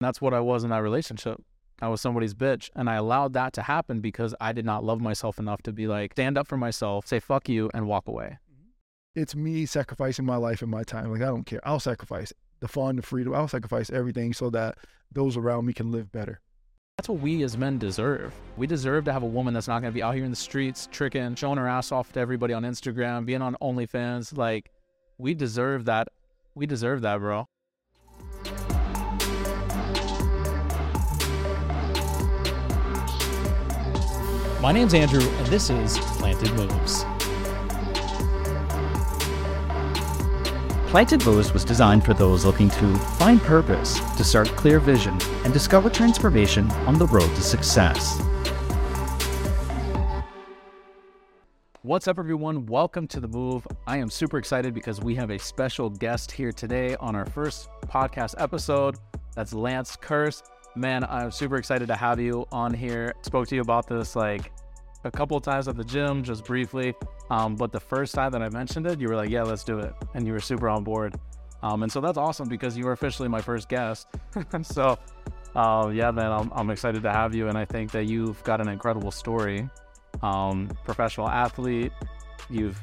That's what I was in that relationship. I was somebody's bitch. And I allowed that to happen because I did not love myself enough to be like, stand up for myself, say fuck you, and walk away. It's me sacrificing my life and my time. Like, I don't care. I'll sacrifice the fun, the freedom. I'll sacrifice everything so that those around me can live better. That's what we as men deserve. We deserve to have a woman that's not going to be out here in the streets, tricking, showing her ass off to everybody on Instagram, being on OnlyFans. Like, we deserve that. We deserve that, bro. My name's Andrew, and this is Planted Moves. Planted Moves was designed for those looking to find purpose, discern clear vision, and discover transformation on the road to success. What's up, everyone? Welcome to The Move. I am super excited because we have a special guest here today on our first podcast episode. That's Lance Kearse Man, I'm super excited to have you on here. Spoke to you about this like a couple of times at the gym, just briefly. Um, but the first time that I mentioned it, you were like, yeah, let's do it. And you were super on board. Um, and so that's awesome because you were officially my first guest. so, uh, yeah, man, I'm, I'm excited to have you. And I think that you've got an incredible story. Um, professional athlete, you've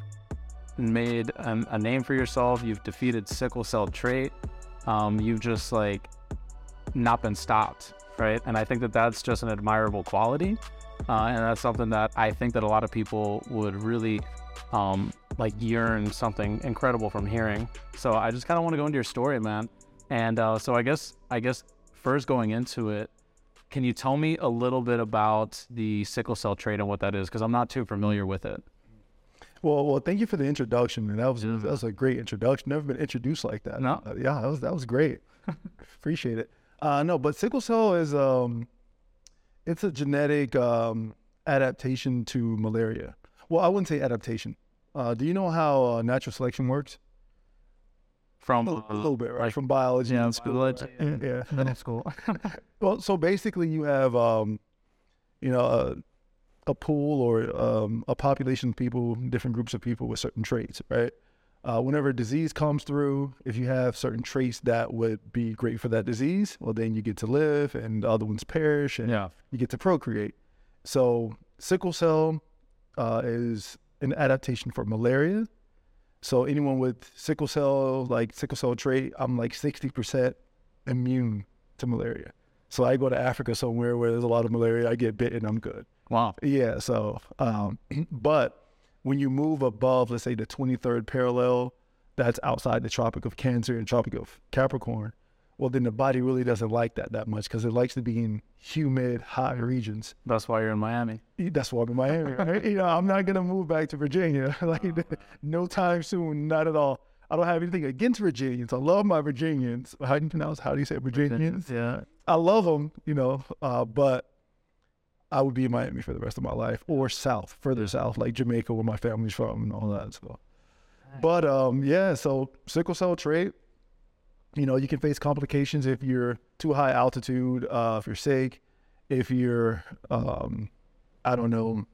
made an, a name for yourself, you've defeated sickle cell trait, um, you've just like not been stopped, right? And I think that that's just an admirable quality. Uh, and that's something that I think that a lot of people would really um, like yearn something incredible from hearing. So I just kind of want to go into your story, man. And uh, so I guess I guess first going into it, can you tell me a little bit about the sickle cell trait and what that is? Because I'm not too familiar with it. Well, well, thank you for the introduction, man. That was that was a great introduction. Never been introduced like that. No. Uh, yeah, that was that was great. Appreciate it. Uh, no, but sickle cell is um, it's a genetic um, adaptation to malaria. Well, I wouldn't say adaptation. Uh, do you know how uh, natural selection works? From A little, a little bit, right? From biology. yeah, in school, biology, right? Yeah. middle school. Well, so basically, you have, um, you know, a, a pool or um, a population of people, different groups of people with certain traits, right? Uh, whenever a disease comes through, if you have certain traits that would be great for that disease, well, then you get to live, and the other ones perish, and yeah. you get to procreate. So sickle cell uh, is an adaptation for malaria. So anyone with sickle cell, like sickle cell trait, I'm like 60% immune to malaria. So I go to Africa somewhere where there's a lot of malaria, I get bitten, I'm good. Wow. Yeah. So, um, but when you move above, let's say the 23rd parallel, that's outside the Tropic of Cancer and Tropic of Capricorn. Well, then the body really doesn't like that that much because it likes to be in humid, hot regions. That's why you're in Miami. That's why I'm in Miami. Right? you know, I'm not gonna move back to Virginia. like, no time soon, not at all. I don't have anything against Virginians. I love my Virginians. How do you pronounce? How do you say Virginians? Yeah. I love them, you know, uh, but I would be in Miami for the rest of my life or south, further south, like Jamaica, where my family's from and all that. So, but um, yeah, so sickle cell trait, you know, you can face complications if you're too high altitude, uh, if you're sick, if you're, um, I don't know,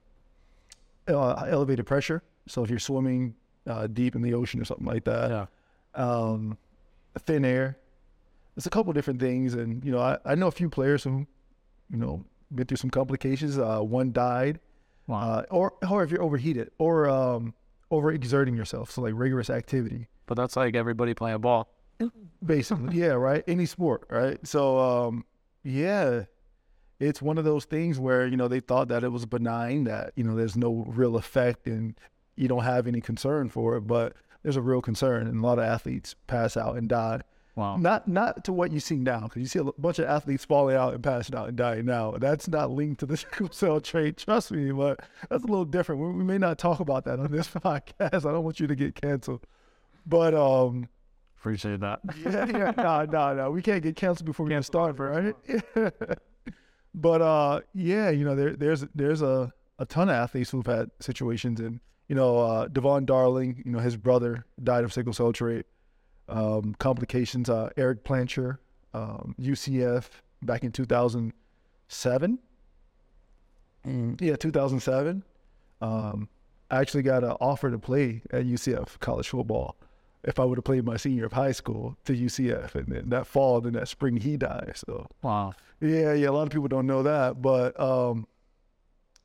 uh, elevated pressure. So if you're swimming uh, deep in the ocean or something like that, Yeah. um, thin air. There's a couple different things, and you know, I, I know a few players who, you know, been through some complications. Uh, one died, Wow. uh, or or if you're overheated or um, overexerting yourself, so like rigorous activity, but that's like everybody playing ball. basically. yeah, right. Any sport, right? So um, yeah, it's one of those things where you know they thought that it was benign, that you know there's no real effect, and you don't have any concern for it, but there's a real concern, and a lot of athletes pass out and die. Wow. Not not to what you see now, because you see a bunch of athletes falling out and passing out and dying now. That's not linked to the sickle cell trait, trust me. But that's a little different. We, we may not talk about that on this podcast. I don't want you to get canceled. But um, Appreciate that. yeah, yeah, no, no, no, we can't get canceled before we get started, right? but uh, yeah, you know, there, there's there's a, a ton of athletes who've had situations, and you know, uh, Devon Darling, you know, his brother died of sickle cell trait um, complications. Uh, Ereck Plancher, um, UCF, back in 2007. Yeah, 2007. Um, I actually got an offer to play at UCF college football. if I would have played my senior of high school to UCF, and then that fall, then that spring he died. So Wow. yeah, yeah, a lot of people don't know that, but um,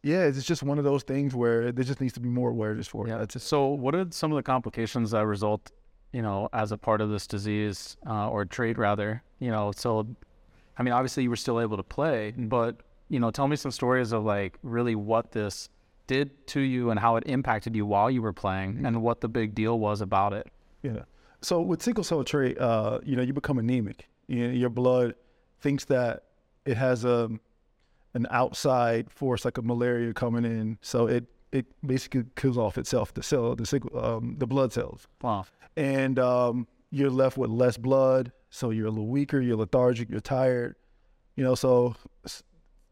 yeah, it's just one of those things where there just needs to be more awareness for it. Yeah. That's it. So, what are some of the complications that result, you know, as a part of this disease uh, or trait, rather? You know, so, I mean, obviously you were still able to play, but you know, tell me some stories of like really what this did to you and how it impacted you while you were playing, and what the big deal was about it. Yeah. So with sickle cell trait, uh, you know, you become anemic. You your blood thinks that it has a an outside force like a malaria coming in, so it it basically kills off itself, the cell, the um, the blood cells, Wow. and um, you're left with less blood. So you're a little weaker, you're lethargic, you're tired. You know, so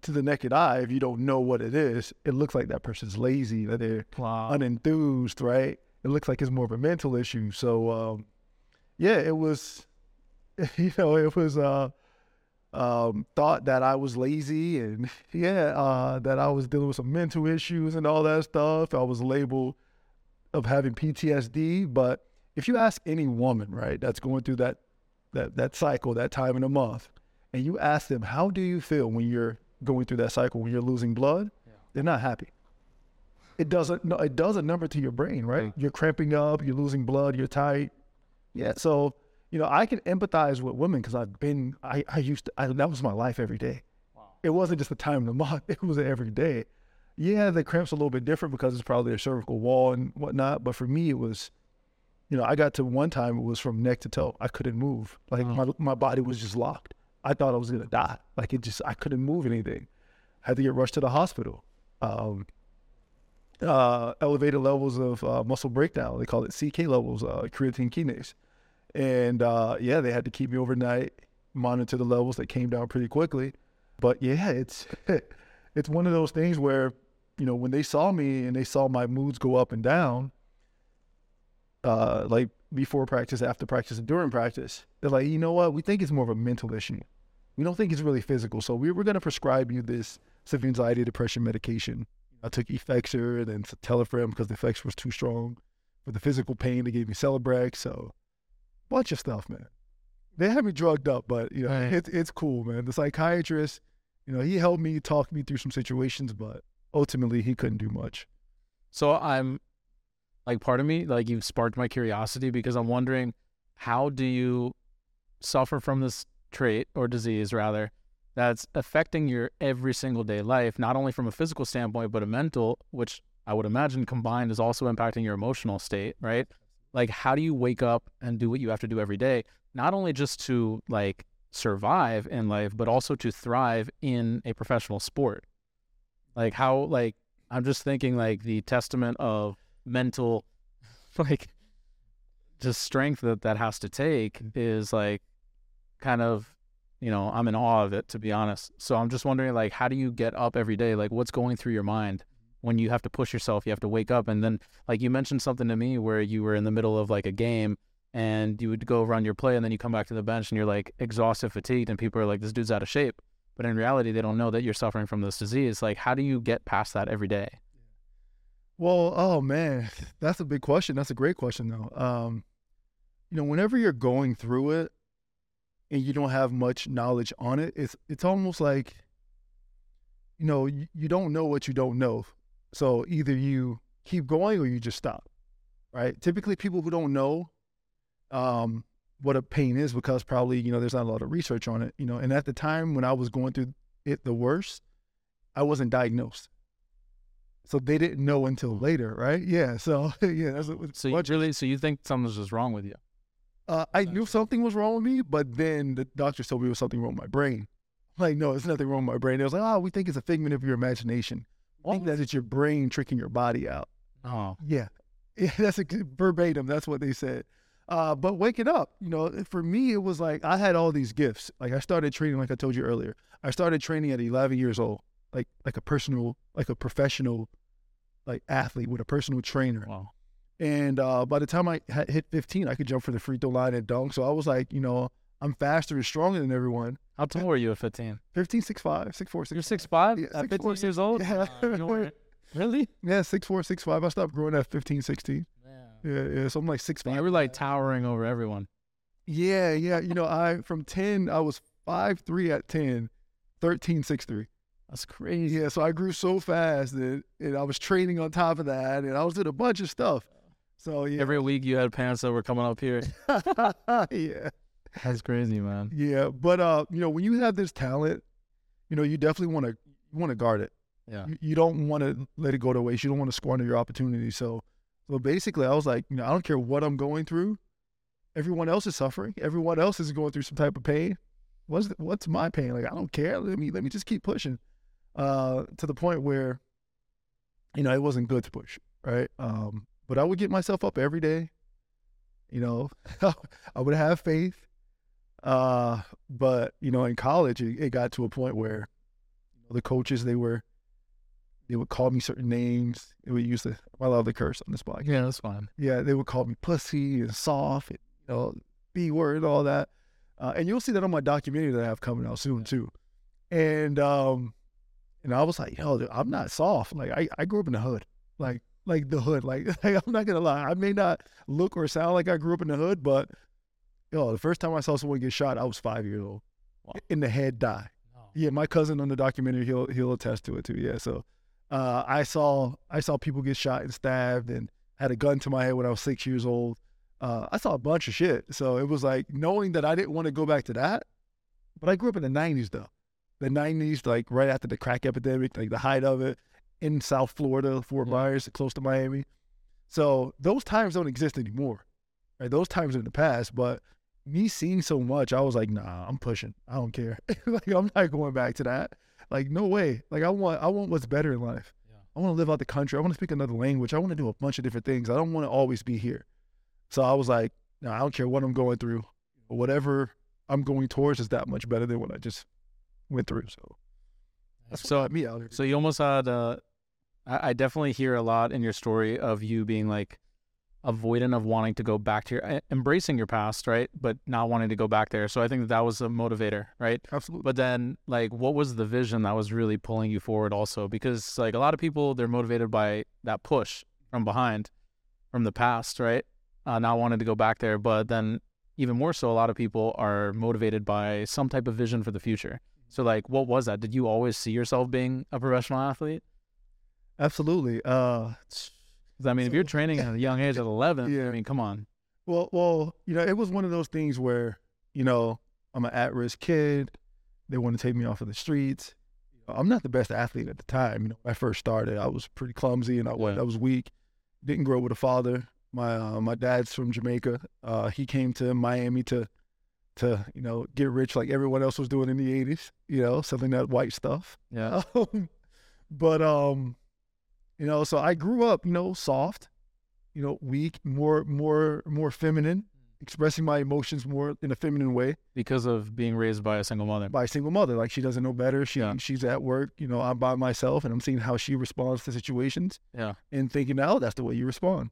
to the naked eye, if you don't know what it is, it looks like that person's lazy, that they're Wow. unenthused, right? It looks like it's more of a mental issue. So, um, yeah, it was, you know, it was uh, um, thought that I was lazy and yeah, uh, that I was dealing with some mental issues and all that stuff. I was labeled of having PTSD. But if you ask any woman, right, that's going through that that that cycle, that time in a month, and you ask them, how do you feel when you're going through that cycle, when you're losing blood? They're not happy it doesn't no it does a number to your brain right you're cramping up you're losing blood you're tight yeah so you know i can empathize with women because i've been i i used to I, that was my life every day. It wasn't just a time in the month it was every day. Yeah the cramps a little bit different because it's probably a cervical wall and whatnot but for me it was you know i got to one time it was from neck to toe. I couldn't move. Like my, my body was just locked. I thought i was going to die. Like it just i couldn't move anything. Had to get rushed to the hospital. Um, uh, elevated levels of uh, muscle breakdown. They call it CK levels, uh, creatine kinase. And uh, yeah, they had to keep me overnight, monitor the levels. They came down pretty quickly. But yeah, it's it's one of those things where you know when they saw me and they saw my moods go up and down, uh, like before practice, after practice, and during practice, they're like, you know what? We think it's more of a mental issue. We don't think it's really physical. So we, we're going to prescribe you this severe anxiety depression medication. I took Effexor and then Telefrim because the Effexor was too strong. For the physical pain, they gave me Celebrex. So, bunch of stuff, man. They had me drugged up, but you know, Right. it's it's cool, man. The psychiatrist, you know, he helped me talk me through some situations, but ultimately he couldn't do much. So I'm like part of me, like you've sparked my curiosity because I'm wondering how do you suffer from this trait or disease rather that's affecting your every single day life, not only from a physical standpoint, but a mental, which I would imagine combined is also impacting your emotional state, right? Like how do you wake up and do what you have to do every day, not only just to like survive in life, but also to thrive in a professional sport? Like how like I'm just thinking like the testament of mental like just strength that that has to take mm-hmm. is like kind of you know I'm in awe of it to be honest. So I'm just wondering like how do you get up every day? Like what's going through your mind when you have to push yourself, you have to wake up and then like you mentioned something to me where you were in the middle of like a game and you would go run your play and then you come back to the bench and you're like exhausted, fatigued and people are like this dude's out of shape. But in reality they don't know that you're suffering from this disease. Like how do you get past that every day? Well, oh man, that's a big question. That's a great question though. Um, you know, whenever you're going through it and you don't have much knowledge on it, it's it's almost like, you know, you, you don't know what you don't know. So either you keep going or you just stop. Right? Typically people who don't know um what a pain is because probably, you know, there's not a lot of research on it, you know, and at the time when I was going through it the worst, I wasn't diagnosed. So they didn't know until later, right? Yeah. So yeah, that's what, So you really so you think something's just wrong with you? uh, I knew something was wrong with me, but then the doctor told me it was something wrong with my brain. Like, no, it's nothing wrong with my brain. It was like, oh, we think it's a figment of your imagination. I think that it's your brain tricking your body out. Oh, Yeah, yeah that's a, verbatim. That's what they said. Uh, but waking up, you know, for me, it was like I had all these gifts. Like I started training, like I told you earlier. I started training at 11 years old, like like a personal, like a professional, like athlete with a personal trainer. wow. And uh, by the time I hit 15, I could jump for the free throw line and dunk. So I was like, you know, I'm faster and stronger than everyone. How tall were you at 15? 15, 6'5", 6'4", You're 6'5". 6'5"? Yeah, at 6'4", 15 years old? Yeah. Uh, you really? Yeah, 6'4", 6'5". I stopped growing at 15, 16. Yeah, yeah. So I'm like six You five. were like towering over everyone. Yeah, yeah. You know, I from ten, I was five three at 10, 13, six three. That's crazy. Yeah, so I grew so fast that and I was training on top of that, and I was doing a bunch of stuff. So yeah, Every week you had parents that were coming up here. yeah, That's crazy, man. yeah. But uh, you know, when you have this talent, you know, you definitely want to want to guard it. Yeah. You, you don't want to let it go to waste. You don't want to squander your opportunity. So, so basically, I was like, you know, I don't care what I'm going through. Everyone else is suffering. Everyone else is going through some type of pain. What's what's my pain? Like I don't care. Let me let me just keep pushing. Uh, to the point where, you know, it wasn't good to push, right? Um, but I would get myself up every day. You know, I would have faith. Uh, but you know, in college, it, it got to a point where the coaches they were they would call me certain names. They would use the I love the curse on this podcast. Yeah, that's fine. Yeah, they would call me pussy and soft, and, you know, b word, all that. Uh, and you'll see that on my documentary that I have coming out soon too. And um, and I was like, yo, dude, I'm not soft. Like I, I grew up in the hood, like like the hood. Like, like I'm not gonna lie, I may not look or sound like I grew up in the hood, but yo, the first time I saw someone get shot, I was five years old, Wow. in the head, die. Yeah, my cousin on the documentary, he'll he'll attest to it too. Yeah, so uh, I saw I saw people get shot and stabbed, and had a gun to my head when I was six years old. Uh, I saw a bunch of shit. So it was like knowing that I didn't want to go back to that. But I grew up in the '90s though, the '90s, like right after the crack epidemic, like the height of it in South Florida, Fort Yeah. Myers, close to Miami. So those times don't exist anymore. Right, those times are in the past. But me seeing so much, I was like, nah, I'm pushing. I don't care. like I'm not going back to that. Like no way. Like I want I want what's better in life. Yeah. I want to live out the country. I want to speak another language. I want to do a bunch of different things. I don't want to always be here. So I was like, no, I don't care what I'm going through. Whatever I'm going towards is that much better than what I just went through. So that's So got me out here. So you almost had. Uh, I, I definitely hear a lot in your story of you being like avoidant of wanting to go back to your embracing your past, right? But not wanting to go back there. So I think that, that was a motivator, right? Absolutely. But then, like, what was the vision that was really pulling you forward? Also, because like a lot of people, they're motivated by that push from behind, from the past, right? Uh, not wanting to go back there. But then, even more so, a lot of people are motivated by some type of vision for the future. So, like, what was that? Did you always see yourself being a professional athlete? Absolutely. Uh, 'Cause, I mean, if you're training at a young age at 11, Yeah. I mean, come on. Well, well, you know, it was one of those things where, you know, I'm an at-risk kid. They want to take me off of the streets. I'm not the best athlete at the time. You know, when I first started, I was pretty clumsy and I was, Yeah. I was weak. Didn't grow up with a father. My uh, my dad's from Jamaica. Uh, he came to Miami to to you know get rich like everyone else was doing in the '80s. You know, selling that white stuff. Yeah. Um, but um, you know, so I grew up, you know, soft, you know, weak, more more more feminine, expressing my emotions more in a feminine way Because of being raised by a single mother. by a single mother. Like she doesn't know better. She Yeah. she's at work, you know, I'm by myself and I'm seeing how she responds to situations Yeah. and thinking, oh, that's the way you respond.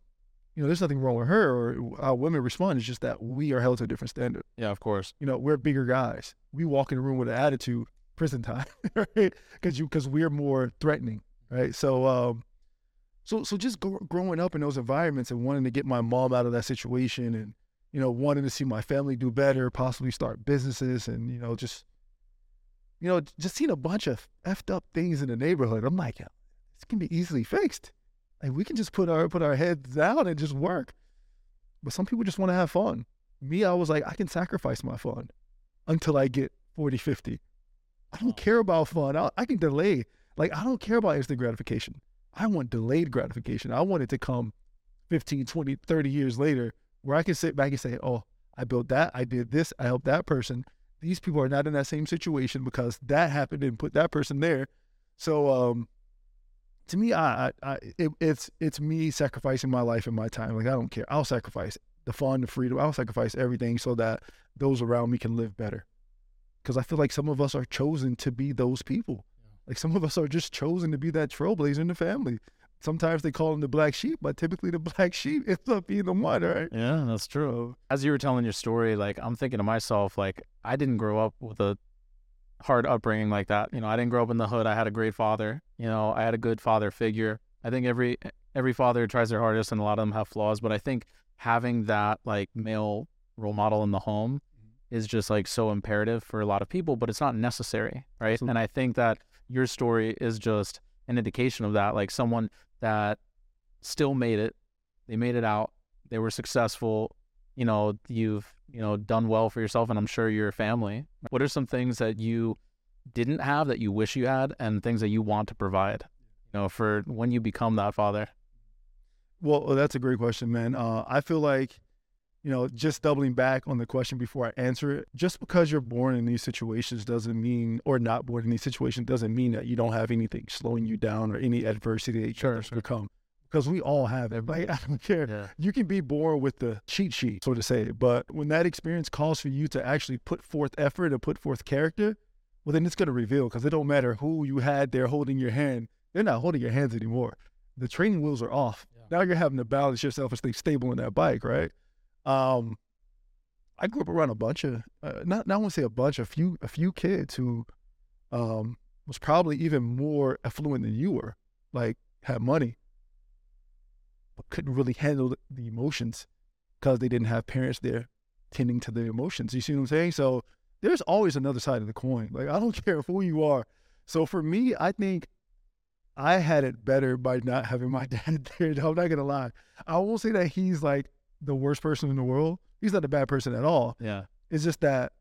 You know, there's nothing wrong with her or how women respond. It's just that we are held to a different standard. Yeah, of course. You know, we're bigger guys. We walk in the room with an attitude, prison time, right? Because you because we're more threatening, right? So, um, so so just gr- growing up in those environments and wanting to get my mom out of that situation, and you know, wanting to see my family do better, possibly start businesses, and you know, just you know, just seeing a bunch of effed up things in the neighborhood. I'm like, this can be easily fixed. Like we can just put our put our heads down and just work. But some people just want to have fun. Me, I was like, I can sacrifice my fun until I get 40, 50. I don't care about fun. I, I can delay. Like, I don't care about instant gratification. I want delayed gratification. I want it to come 15, 20, 30 years later where I can sit back and say, oh, I built that. I did this. I helped that person. These people are not in that same situation because that happened and put that person there. So, um, to me, I, I, I it, it's it's me sacrificing my life and my time. Like I don't care. I'll sacrifice the fun, the freedom. I'll sacrifice everything so that those around me can live better. Because I feel like some of us are chosen to be those people. Like some of us are just chosen to be that trailblazer in the family. Sometimes they call them the black sheep, but typically the black sheep ends up being the one, right? Yeah, that's true. As you were telling your story, like I'm thinking to myself, like I didn't grow up with a hard upbringing like that. You know, I didn't grow up in the hood. I had a great father. You know, I had a good father figure. I think every every father tries their hardest, and a lot of them have flaws. But I think having that like male role model in the home mm-hmm. is just like so imperative for a lot of people, but it's not necessary, right? Absolutely. And I think that your story is just an indication of that. Like someone that still made it, they made it out, they were successful. You know, you've you know done well for yourself, and I'm sure your family. What are some things that you didn't have that you wish you had, and things that you want to provide? You know, for when you become that father. Well, that's a great question, man. Uh, I feel like, you know, just doubling back on the question before I answer it, just because you're born in these situations doesn't mean, or not born in these situations doesn't mean that you don't have anything slowing you down or any adversity that you Sure, have sure. Because we all have it. I don't care. Yeah. You can be born with the cheat sheet, so to say, but when that experience calls for you to actually put forth effort and put forth character, well, then it's going to reveal because it don't matter who you had there holding your hand. They're not holding your hands anymore. The training wheels are off. Now you're having to balance yourself and stay stable in that bike, right? Um, I grew up around a bunch of, uh, not, not want to say a bunch, a few, a few kids who um, was probably even more affluent than you were, like had money, but couldn't really handle the- emotions because they didn't have parents there tending to the emotions. You see what I'm saying? So there's always another side of the coin. Like I don't care who you are. So for me, I think I had it better by not having my dad there. I'm not gonna lie. I won't say that he's like the worst person in the world. He's not a bad person at all. Yeah. It's just that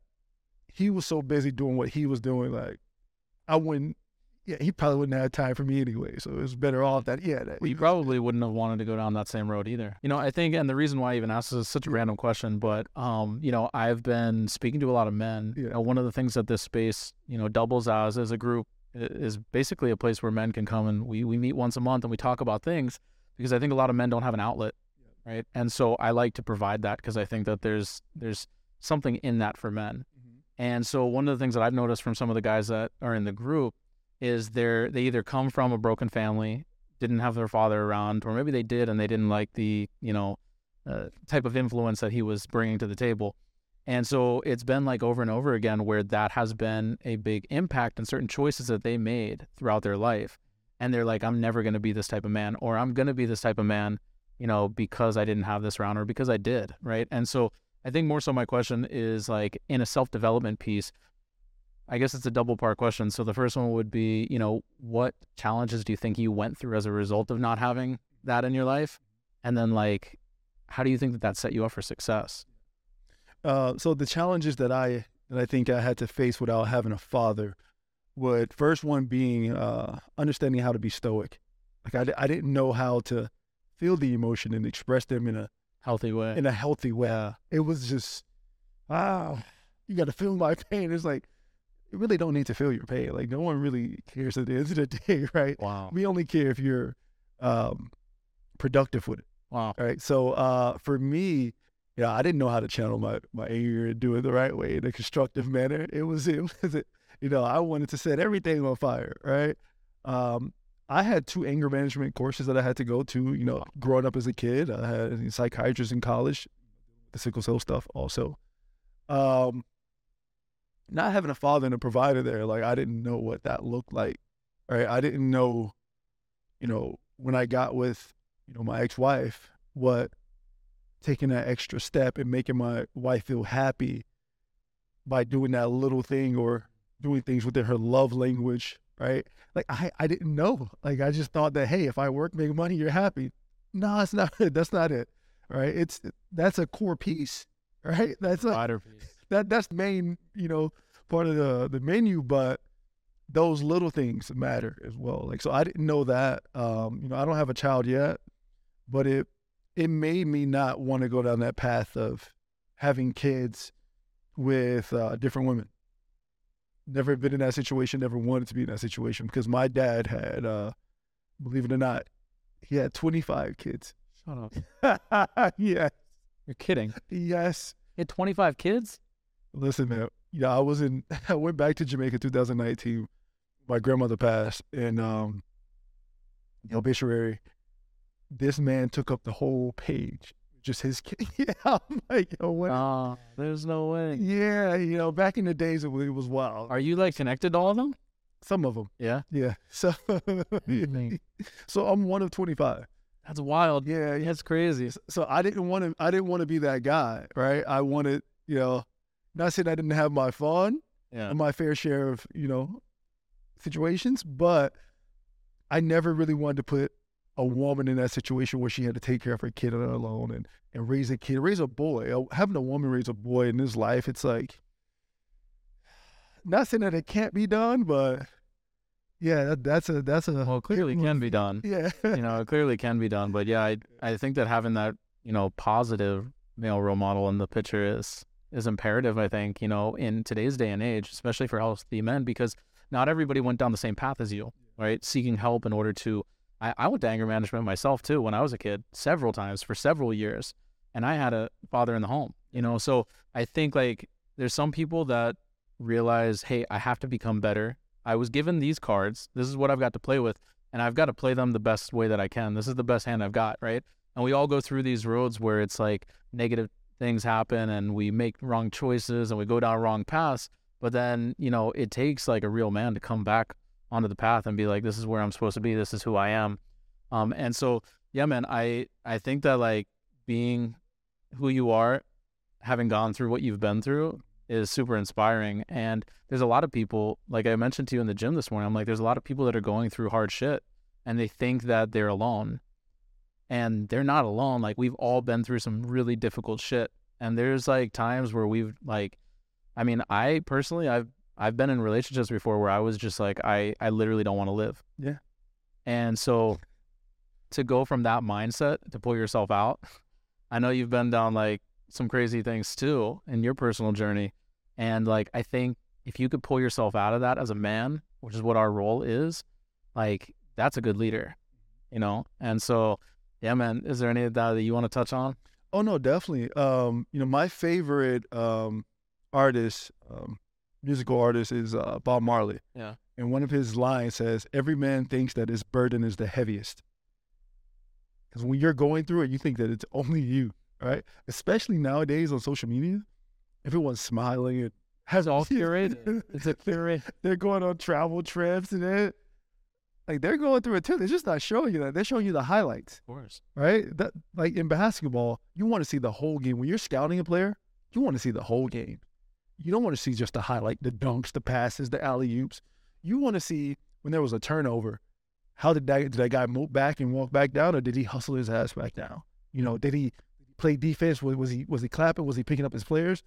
he was so busy doing what he was doing. Like I wouldn't. Yeah, he probably wouldn't have time for me anyway. So it was better off that. Yeah, that Well, you probably wouldn't have wanted to go down that same road either. You know, I think, and the reason why I even asked this is such a random question, but um, you know, I've been speaking to a lot of men. You know, one of the things that this space, you know, doubles as as a group is basically a place where men can come and we we meet once a month and we talk about things because I think a lot of men don't have an outlet, right? And so I like to provide that because I think that there's there's something in that for men. And so one of the things that I've noticed from some of the guys that are in the group is they're they either come from a broken family, didn't have their father around, or maybe they did and they didn't like the you know uh, type of influence that he was bringing to the table. And so it's been like over and over again where that has been a big impact on certain choices that they made throughout their life. And they're like, I'm never going to be this type of man, or I'm going to be this type of man, you know, because I didn't have this around or because I did. Right. And so I think more so my question is like in a self development piece, I guess it's a double part question. So the first one would be, you know, what challenges do you think you went through as a result of not having that in your life? And then like, how do you think that that set you up for success? Uh, so the challenges that I that I think I had to face without having a father would first one being uh, understanding how to be stoic. Like I, I didn't know how to feel the emotion and express them in a Healthy way. in a healthy way. Yeah. It was just ah, you got to feel my pain. It's like you really don't need to feel your pain. Like no one really cares at the end of the day, right? Wow. We only care if you're um, productive with it. Wow. All right. So uh, for me, yeah, I didn't know how to channel my, my anger and do it the right way in a constructive manner. It was it was you know I wanted to set everything on fire. Right. Um, I had two anger management courses that I had to go to. You know, growing up as a kid, I had a psychiatrist in college, the sickle cell stuff also. Um, not having a father and a provider there, like I didn't know what that looked like. Right. I didn't know, you know, when I got with you know, my ex-wife, what taking that extra step and making my wife feel happy by doing that little thing or doing things within her love language, right? Like I, I didn't know. Like I just thought that hey, if I work, make money, you're happy. No, it's not. It. That's not it. Right? It's that's a core piece, right? That's a, piece. that that's the main you know part of the the menu but those little things matter as well like so i didn't know that um you know i don't have a child yet but it it made me not want to go down that path of having kids with uh, different women never been in that situation never wanted to be in that situation because my dad had uh believe it or not he had 25 kids Shut up. yeah You're kidding. yes You had 25 kids? Listen, man. Yeah, I was in. I went back to Jamaica 2019. My grandmother passed, and um, the obituary. This man took up the whole page, just his kid. Yeah, I'm like, yo, what? Oh, there's no way. yeah, you know, back in the days, it was, it was wild. Are you like connected to all of them? Some of them, Yeah. yeah. So, so I'm one of 25. That's wild. Yeah, That's crazy. so I didn't want to I didn't want to be that guy, right? I wanted, you know, not saying I didn't have my fun Yeah. and my fair share of, you know, situations, but I never really wanted to put a woman in that situation where she had to take care of her kid alone and, and raise a kid, raise a boy. Having a woman raise a boy in this life, it's like not saying that it can't be done, but yeah, that, that's a that's a Well, clearly can be done. yeah. you know, it clearly can be done. But yeah, I I think that having that you know positive male role model in the picture is is imperative. I think you know in today's day and age, especially for healthy men, because not everybody went down the same path as you, right? Seeking help in order to. I, I went to anger management myself too when I was a kid, several times for several years, and I had a father in the home. You know, so I think like there's some people that realize, hey, I have to become better. I was given these cards. This is what I've got to play with and I've got to play them the best way that I can. This is the best hand I've got, right? And we all go through these roads where it's like negative things happen and we make wrong choices and we go down wrong paths. But then, you know, it takes like a real man to come back onto the path and be like, this is where I'm supposed to be. This is who I am. Um, and so, yeah, man, I, I think that like being who you are, having gone through what you've been through is super inspiring. And there's a lot of people, like I mentioned to you in the gym this morning, I'm like, there's a lot of people that are going through hard shit and they think that they're alone. And they're not alone. Like we've all been through some really difficult shit. And there's like times where we've like I mean, I personally I've I've been in relationships before where I was just like I I literally don't want to live. Yeah. And so to go from that mindset to pull yourself out, I know you've been down like some crazy things too in your personal journey. And like I think if you could pull yourself out of that as a man, which is what our role is, like that's a good leader, you know? And so, yeah, man, is there any of that that you want to touch on? Oh no, definitely. Um, you know, my favorite um artist, um, musical artist is uh, Bob Marley. Yeah. And one of his lines says, "Every man thinks that his burden is the heaviest." Because when you're going through it, you think that it's only you, right? Especially nowadays on social media, everyone's smiling and has all curated. It's a curated. They're going on travel trips and it, like they're going through it too. They're just not showing you that. They're showing you the highlights Of course. right? That like in basketball, you want to see the whole game. When you're scouting a player, you want to see the whole game. You don't want to see just the highlight, the dunks, the passes, the alley oops. You want to see when there was a turnover, how did that did that guy move back and walk back down, or did he hustle his ass back down? You know, did he play defense? Was, was he was he clapping? Was he picking up his players?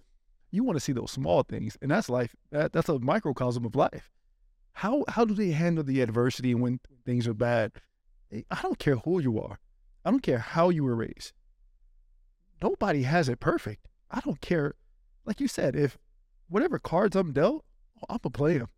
You want to see those small things, and that's life. That, that's a microcosm of life. How how do they handle the adversity when things are bad? Eh, I don't care who you are. I don't care how you were raised. Nobody has it perfect. I don't care. Like you said, if whatever cards I'm dealt, I'm gonna play them.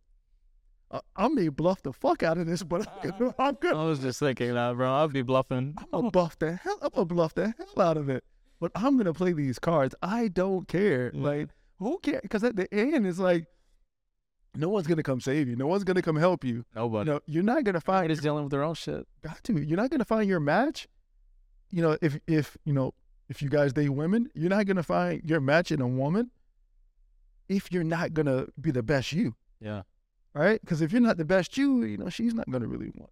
Uh, I may bluff the fuck out of this, but I'm gonna, I'm gonna, was just thinking that, bro. I'd be bluffing. I'm gonna bluff the hell. I'm gonna bluff the hell out of it. But I'm gonna play these cards. I don't care. Yeah. Like who cares? Because at the end, it's like no one's gonna come save you. No one's gonna come help you. Nobody. You know, you're not gonna find Everybody's dealing with their own shit. got to. You're not gonna find your match. You know, if if you know if you guys date women, you're not gonna find your match in a woman. If you're not gonna be the best you, Yeah. right? Because if you're not the best you, you know she's not gonna really want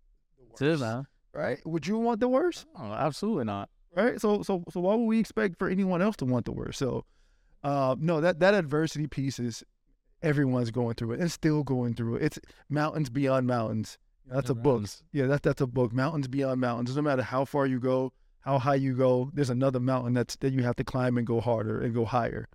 the worst, man. right? Would you want the worst, Oh, absolutely not. right? So so so why would we expect for anyone else to want the worst? So, uh, no, that that adversity piece is everyone's going through it and still going through it. It's mountains beyond mountains. That's a book. Yeah, that's that's a book. Mountains beyond mountains. No matter how far you go, how high you go, there's another mountain that's that you have to climb and go harder and go higher.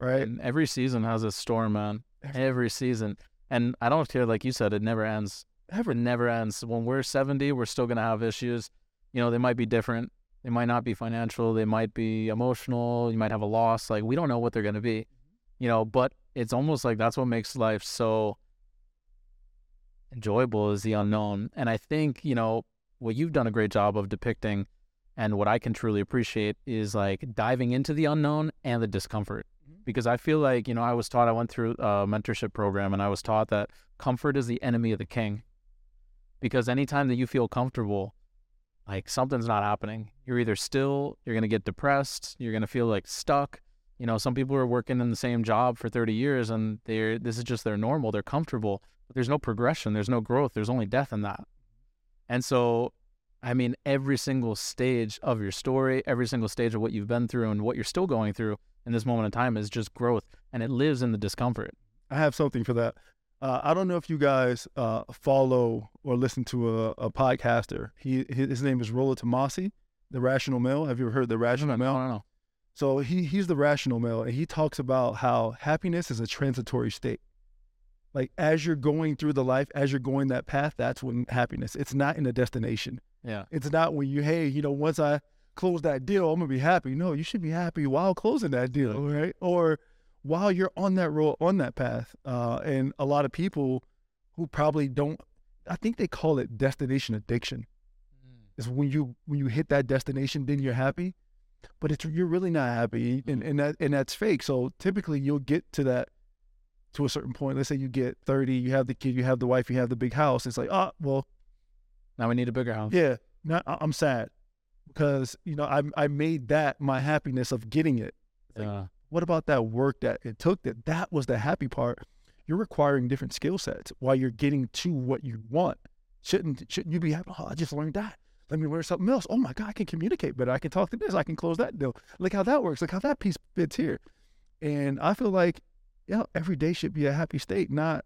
Right? And every season has a storm, man. Every- Every season. And I don't care, like you said, it never ends. Ever. It never ends. When we're 70, we're still going to have issues. You know, they might be different. They might not be financial. They might be emotional. You might have a loss. Like, we don't know what they're going to be, mm-hmm. you know, but it's almost like that's what makes life so enjoyable is the unknown. And I think, you know, what you've done a great job of depicting and what I can truly appreciate is like diving into the unknown and the discomfort. Because I feel like, you know, I was taught, I went through a mentorship program and I was taught that comfort is the enemy of the king. Because anytime that you feel comfortable, like something's not happening. You're either still, you're going to get depressed, you're going to feel like stuck. You know, some people are working in the same job for 30 years and they're, this is just their normal, they're comfortable, but there's no progression, there's no growth, there's only death in that. And so I mean, every single stage of your story, every single stage of what you've been through and what you're still going through in this moment in time is just growth and it lives in the discomfort. I have something for that. Uh, I don't know if you guys uh, follow or listen to a, a podcaster. He his name is Rollo Tomasi, the Rational Male. Have you ever heard the Rational I Male? don't know. So he he's the rational male, and he talks about how happiness is a transitory state. Like as you're going through the life, as you're going that path, that's when happiness. It's not in a destination. Yeah. It's not when you, hey, you know, once I close that deal, I'm gonna be happy. No, you should be happy while closing that deal, right? Or while you're on that road, on that path. Uh, and a lot of people who probably don't, I think they call it destination addiction. Is when you when you hit that destination, then you're happy, but it's you're really not happy, and and that and that's fake. So typically, you'll get to that to a certain point. Let's say you get 30, you have the kid, you have the wife, you have the big house. It's like, ah, well, Now we need a bigger house. yeah, now I'm sad because you know I I made that my happiness of getting it. like. What about that work that it took? That that was the happy part. You're requiring different skill sets while you're getting to what you want. Shouldn't shouldn't you be happy? Oh, I just learned that. Let me learn something else. Oh my God, I can communicate better. I can talk to this. I can close that deal. Look how that works. Look how that piece fits here. And I feel like, yeah, every day should be a happy state. Not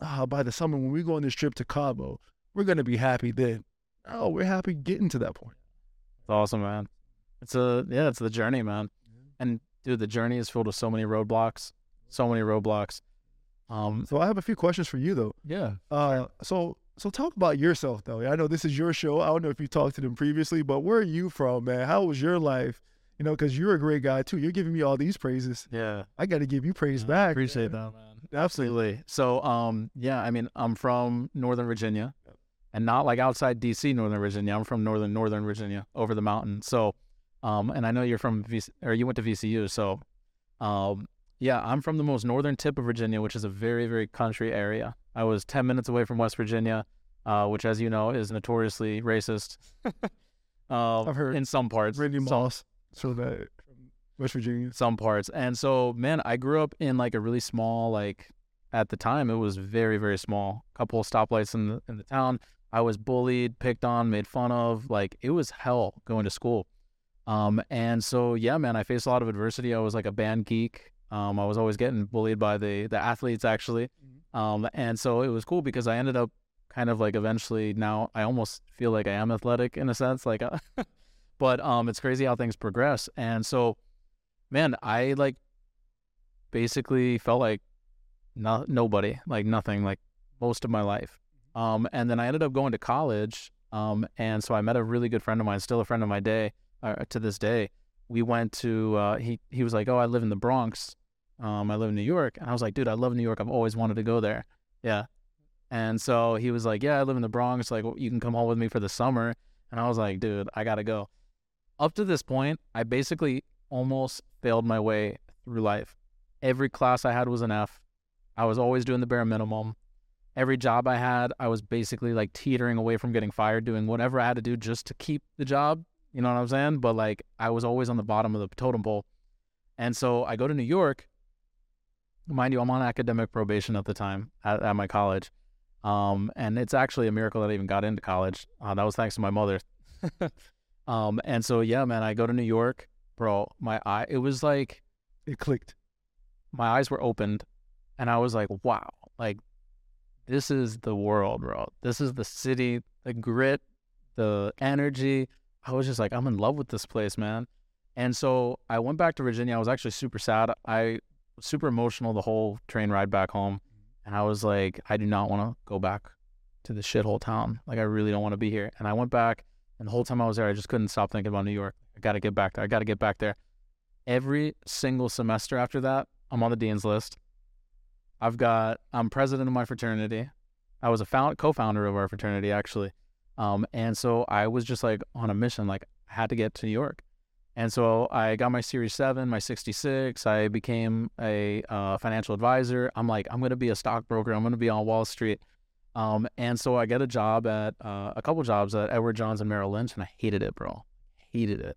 ah, by the summer when we go on this trip to Cabo, we're gonna be happy then. Oh, we're happy getting to that point. It's awesome, man. It's a yeah, it's the journey, man. And dude, the journey is filled with so many roadblocks, so many roadblocks. Um, So I have a few questions for you though. yeah, Uh, so so talk about yourself though. I know this is your show. I don't know if you talked to them previously, but where are you from, man? How was your life? You know, because you're a great guy too. You're giving me all these praises. yeah. I got to give you praise I back. Appreciate man. that, man. Absolutely. So, um, yeah, I mean, I'm from Northern Virginia, and not like outside DC, Northern Virginia. I'm from Northern Northern Virginia, over the mountain. So, um, and I know you're from VC, or you went to VCU. So, um, yeah, I'm from the most northern tip of Virginia, which is a very very country area. I was 10 minutes away from West Virginia, uh, which, as you know, is notoriously racist. um, I've heard. in some parts. Randy Moss, so that West Virginia. some parts. And so, man, I grew up in like a really small, like at the time, it was very, very small. A couple of stoplights in the in the town. I was bullied, picked on, made fun of. Like it was hell going to school. Um, and so yeah, man, I faced a lot of adversity. I was like a band geek. Um, I was always getting bullied by the the athletes actually. Um, and so it was cool because I ended up kind of like eventually now I almost feel like I am athletic in a sense, like, but um, it's crazy how things progress. And so, man, I like basically felt like no, nobody, like nothing, like most of my life. Um, and then I ended up going to college. Um, and so I met a really good friend of mine, still a friend of my day, uh, to this day. We went to, uh, he, he was like, Oh, I live in the Bronx. Um, I live in New York. And I was like, dude, I love New York. I've always wanted to go there. Yeah. And so he was like, yeah, I live in the Bronx. Like, you can come home with me for the summer. And I was like, dude, I got to go. Up to this point, I basically almost failed my way through life. Every class I had was an F. I was always doing the bare minimum. Every job I had, I was basically like teetering away from getting fired, doing whatever I had to do just to keep the job. You know what I'm saying? But like, I was always on the bottom of the totem pole. And so I go to New York. Mind you, I'm on academic probation at the time at, at my college. Um, and it's actually a miracle that I even got into college. Uh, that was thanks to my mother. um, and so yeah, man, I go to New York, bro. My eye, it was like It clicked. my eyes were opened, and I was like, wow, like this is the world, bro. This is the city, the grit, the energy. I was just like, I'm in love with this place, man. And so I went back to Virginia. I was actually super sad. I was super emotional the whole train ride back home. And I was like, I do not want to go back to the shithole town. Like, I really don't want to be here. And I went back, and the whole time I was there, I just couldn't stop thinking about New York. I got to get back there. I got to get back there. Every single semester after that, I'm on the dean's list. I've got, I'm president of my fraternity. I was a found, co-founder of our fraternity, actually. Um, and so I was just like on a mission, like I had to get to New York. And so I got my Series 7, my 66. I became a uh, financial advisor. I'm like, I'm going to be a stockbroker. I'm going to be on Wall Street. Um, and so I get a job at uh, a couple jobs at Edward Jones and Merrill Lynch, and I hated it, bro. Hated it.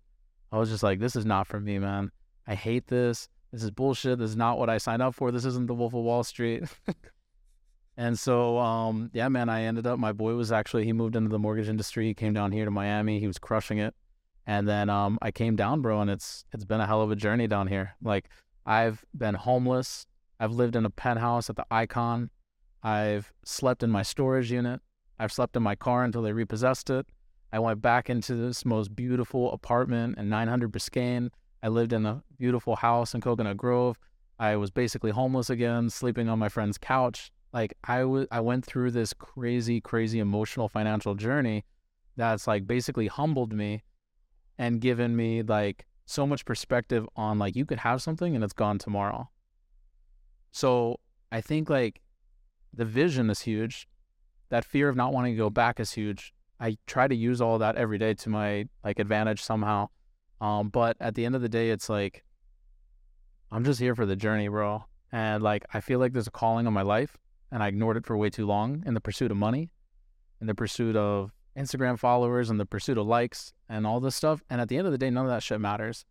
I was just like, this is not for me, man. I hate this. This is bullshit. This is not what I signed up for. This isn't the Wolf of Wall Street. And so, um, yeah, man, I ended up. My boy was actually he moved into the mortgage industry. He came down here to Miami. He was crushing it. And then um, I came down, bro, and it's it's been a hell of a journey down here. Like I've been homeless. I've lived in a penthouse at the Icon. I've slept in my storage unit. I've slept in my car until they repossessed it. I went back into this most beautiful apartment in 900 Biscayne. I lived in a beautiful house in Coconut Grove. I was basically homeless again, sleeping on my friend's couch. Like I was, I went through this crazy, crazy emotional financial journey that's like basically humbled me and given me like so much perspective on like you could have something and it's gone tomorrow. So I think like the vision is huge. That fear of not wanting to go back is huge. I try to use all that every day to my like advantage somehow. Um, but at the end of the day, it's like I'm just here for the journey, bro. And like I feel like there's a calling on my life, and I ignored it for way too long in the pursuit of money, in the pursuit of Instagram followers, and the pursuit of likes and all this stuff. And at the end of the day, none of that shit matters,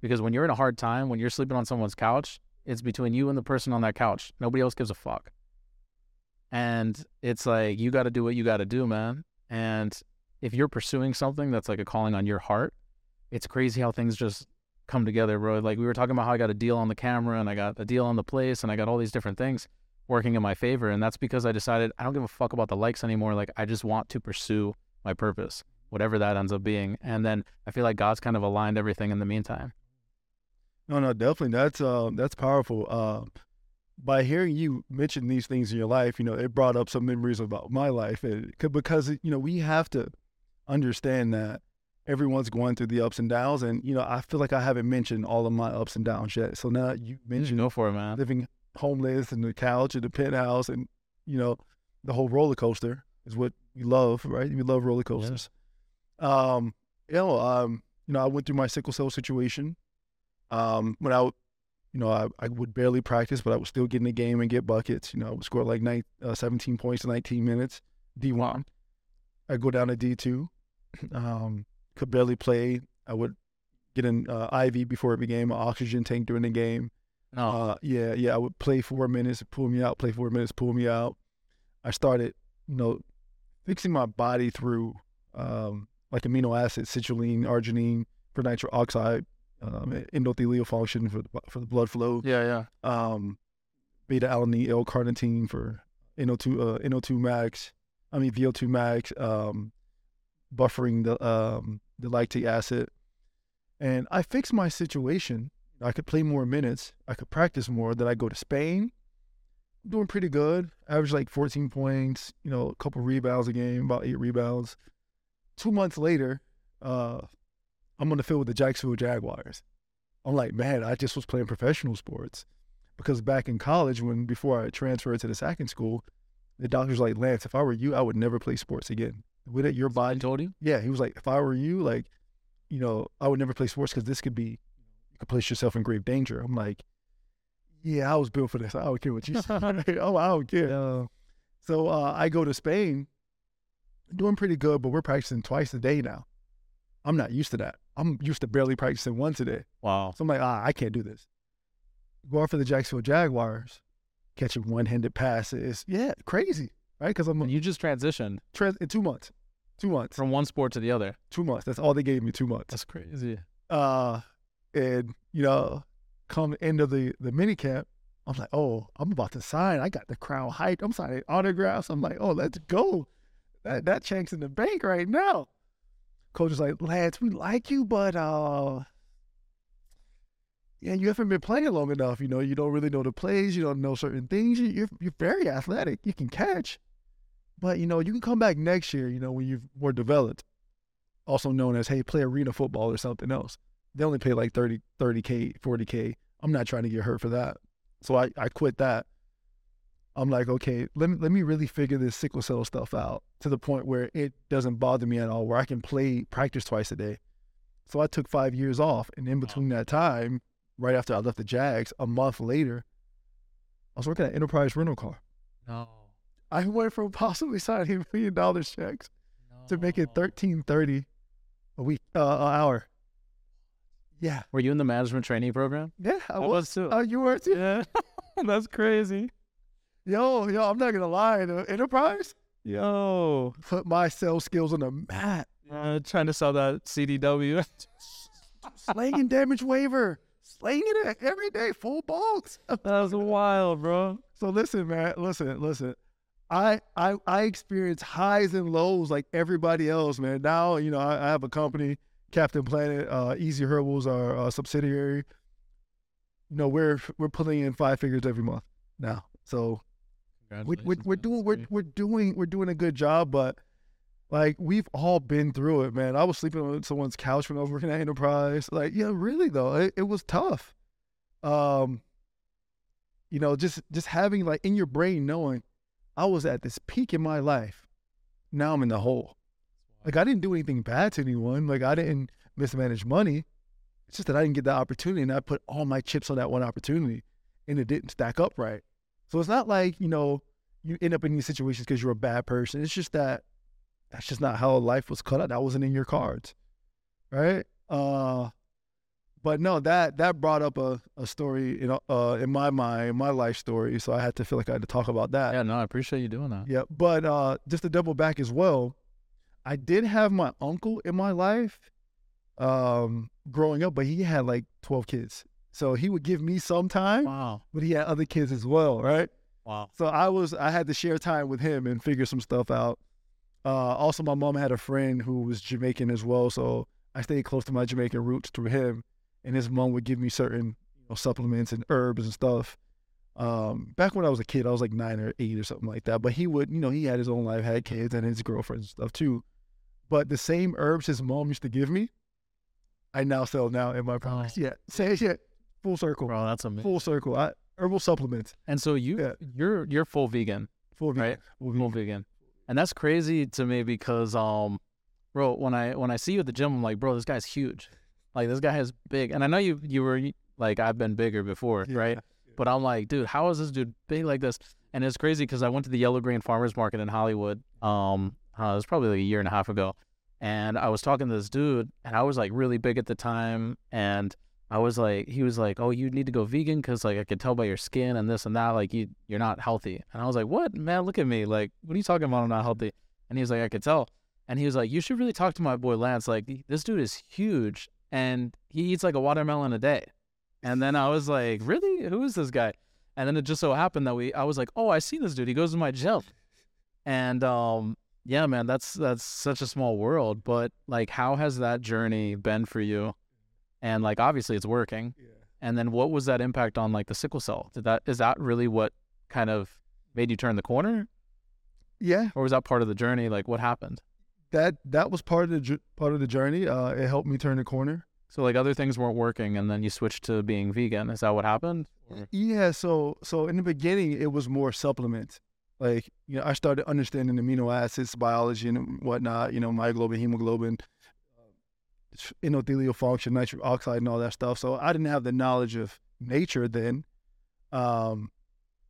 because when you're in a hard time, when you're sleeping on someone's couch, it's between you and the person on that couch. Nobody else gives a fuck. And it's like you got to do what you got to do, man. And if you're pursuing something that's like a calling on your heart, it's crazy how things just come together, bro. Like we were talking about how I got a deal on the camera and I got a deal on the place and I got all these different things working in my favor. And that's because I decided I don't give a fuck about the likes anymore. Like I just want to pursue my purpose, whatever that ends up being. And then I feel like God's kind of aligned everything in the meantime. No, no, definitely. That's uh, that's powerful. Uh, by hearing you mention these things in your life, you know, it brought up some memories about my life. It, because you know, we have to understand that everyone's going through the ups and downs, and you know, I feel like I haven't mentioned all of my ups and downs yet. So now you mentioned Go for it, man. living homeless in the couch in the penthouse, and you know, the whole roller coaster is what we love, right? We love roller coasters. Um, you know, um, you know, I went through my sickle cell situation. Um, when I, you know, I, I would barely practice, but I would still get in the game and get buckets. You know, I would score like nine, uh, 17 points in 19 minutes. D1. I go down to D2. Um, could barely play. I would get an uh, IV before every game, an oxygen tank during the game. No, Uh, yeah, yeah. I would play four minutes, pull me out. Play four minutes, pull me out. I started, you know, fixing my body through um, like amino acids, citrulline, arginine for nitric oxide, um, endothelial function for the, for the blood flow, yeah, yeah. um, beta alanine, L-carnitine for NO2 uh, NO2 max. I mean VO2 max, um, buffering the um, the lactic acid, and I fixed my situation. I could play more minutes. I could practice more. Then I go to Spain. Doing pretty good. Average like 14 points. You know, a couple rebounds a game, about eight rebounds. Two months later, uh, I'm on the field with the Jacksonville Jaguars. I'm like, man, I just was playing professional sports because back in college, when before I transferred to the second school, the doctor's like, Lance, if I were you, I would never play sports again. The it, your I body, told you. yeah, he was like, if I were you, like, you know, I would never play sports because this could be, you could place yourself in grave danger. I'm like, yeah, I was built for this. I don't care what you say. oh, I don't care. So uh, I go to Spain, doing pretty good, but we're practicing twice a day now. I'm not used to that. I'm used to barely practicing once a day. Wow. So I'm like, ah, I can't do this. Go out for the Jacksonville Jaguars, catching one-handed passes. Yeah, crazy, right? Because I'm And you just transitioned trans- in two months, two months, from one sport to the other. two months. That's all they gave me, two months. That's crazy. Uh, and you know, come end of the the mini camp, I'm like, oh, I'm about to sign. I got the crown hype. I'm signing autographs. I'm like, oh, let's go. That that check's in the bank right now. Coach is like, lads, we like you, but uh, yeah, you haven't been playing long enough. You know, you don't really know the plays. You don't know certain things. You, you're you're very athletic. You can catch, but you know, you can come back next year. You know, when you're more developed, also known as hey, play arena football or something else. They only pay like 30 30k 40k i'm not trying to get hurt for that. So i, I quit that. I'm like okay let me, let me really figure this sickle cell stuff out to the point where it doesn't bother me at all where i can play practice twice a day. So i took five years off and in between that time right after i left the jags a month later i was working at enterprise rental car. No. I went from possibly signing million dollars checks to making 1330 a week uh, an hour yeah Were you in the management training program? yeah i I was was too. Oh, you were too? yeah. That's crazy. Yo, yo, I'm not gonna lie. The enterprise Yo, put my sales skills on the map. uh, trying to sell that CDW. Slanging damage waiver, slanging it every day, full bolts. that was wild, bro. So listen, man, listen, listen. I I I experience highs and lows like everybody else, man. Now, you know, I, I have a company, Kaptain Plantit, uh, Easy Herbals, our uh, subsidiary. You know, we're we're pulling in five figures every month now. So we, we, we're doing we're, we're doing we're doing a good job, but like we've all been through it, man. I was sleeping on someone's couch when I was working at Enterprise. Like, yeah, really though, it, it was tough. Um, you know, just just having like in your brain knowing I was at this peak in my life. Now I'm in the hole. Like I didn't do anything bad to anyone. Like I didn't mismanage money. It's just that I didn't get that opportunity, and I put all my chips on that one opportunity, and it didn't stack up right. So it's not like you know you end up in these situations because you're a bad person. It's just that that's just not how life was cut out. That wasn't in your cards, right? Uh, but no, that that brought up a, a story in uh in my mind, my life story. So I had to feel like I had to talk about that. Yeah, no, I appreciate you doing that. Yeah, but uh, just to double back as well, I did have my uncle in my life um, growing up, but he had like 12 kids. So he would give me some time, Wow, but he had other kids as well, right? wow. So I was I had to share time with him and figure some stuff out. Uh, also, my mom had a friend who was Jamaican as well, so I stayed close to my Jamaican roots through him. And his mom would give me certain you know, supplements and herbs and stuff. Um, back when I was a kid, I was like nine or eight or something like that. But he would, you know, he had his own life, had kids and his girlfriends and stuff too. But the same herbs his mom used to give me, I now sell now in my products. Yeah, say yeah, full circle, Bro, that's amazing. full circle. I, herbal supplements, And so you, Yeah. you're you're full vegan, full vegan, right? full Full vegan. vegan, and that's crazy to me because um, bro, when I when I see you at the gym, I'm like, bro, this guy's huge. Like this guy is big, and I know you you were like I've been bigger before, Yeah. right? But I'm like, dude, how is this dude big like this? And it's crazy because I went to the Yellow Green Farmers Market in Hollywood. Um, uh, it was probably like a year and a half ago, and I was talking to this dude, and I was like really big at the time, and I was like, he was like, oh, you need to go vegan because like I could tell by your skin and this and that, like you you're not healthy. And I was like, what, man? Look at me, like, what are you talking about? I'm not healthy. And he was like, I could tell. And he was like, you should really talk to my boy Lance. Like, this dude is huge, and he eats like a watermelon a day. And then I was like, really? Who is this guy? And then it just so happened that we, I was like, oh, I see this dude. He goes to my gym. And um, yeah, man, that's that's such a small world. But like, how has that journey been for you? And like, obviously, it's working. Yeah. And then, what was that impact on like the sickle cell? Did that is that really what kind of made you turn the corner, Yeah, or was that part of the journey? Like, what happened? That that was part of the part of the journey. Uh, it helped me turn the corner. So like, other things weren't working, and then you switched to being vegan. Is that what happened? Or- Yeah, so so in the beginning it was more supplements. Like, you know, I started understanding amino acids, biology and whatnot, you know, myoglobin, hemoglobin, endothelial function, nitric oxide and all that stuff. So I didn't have the knowledge of nature then. Um,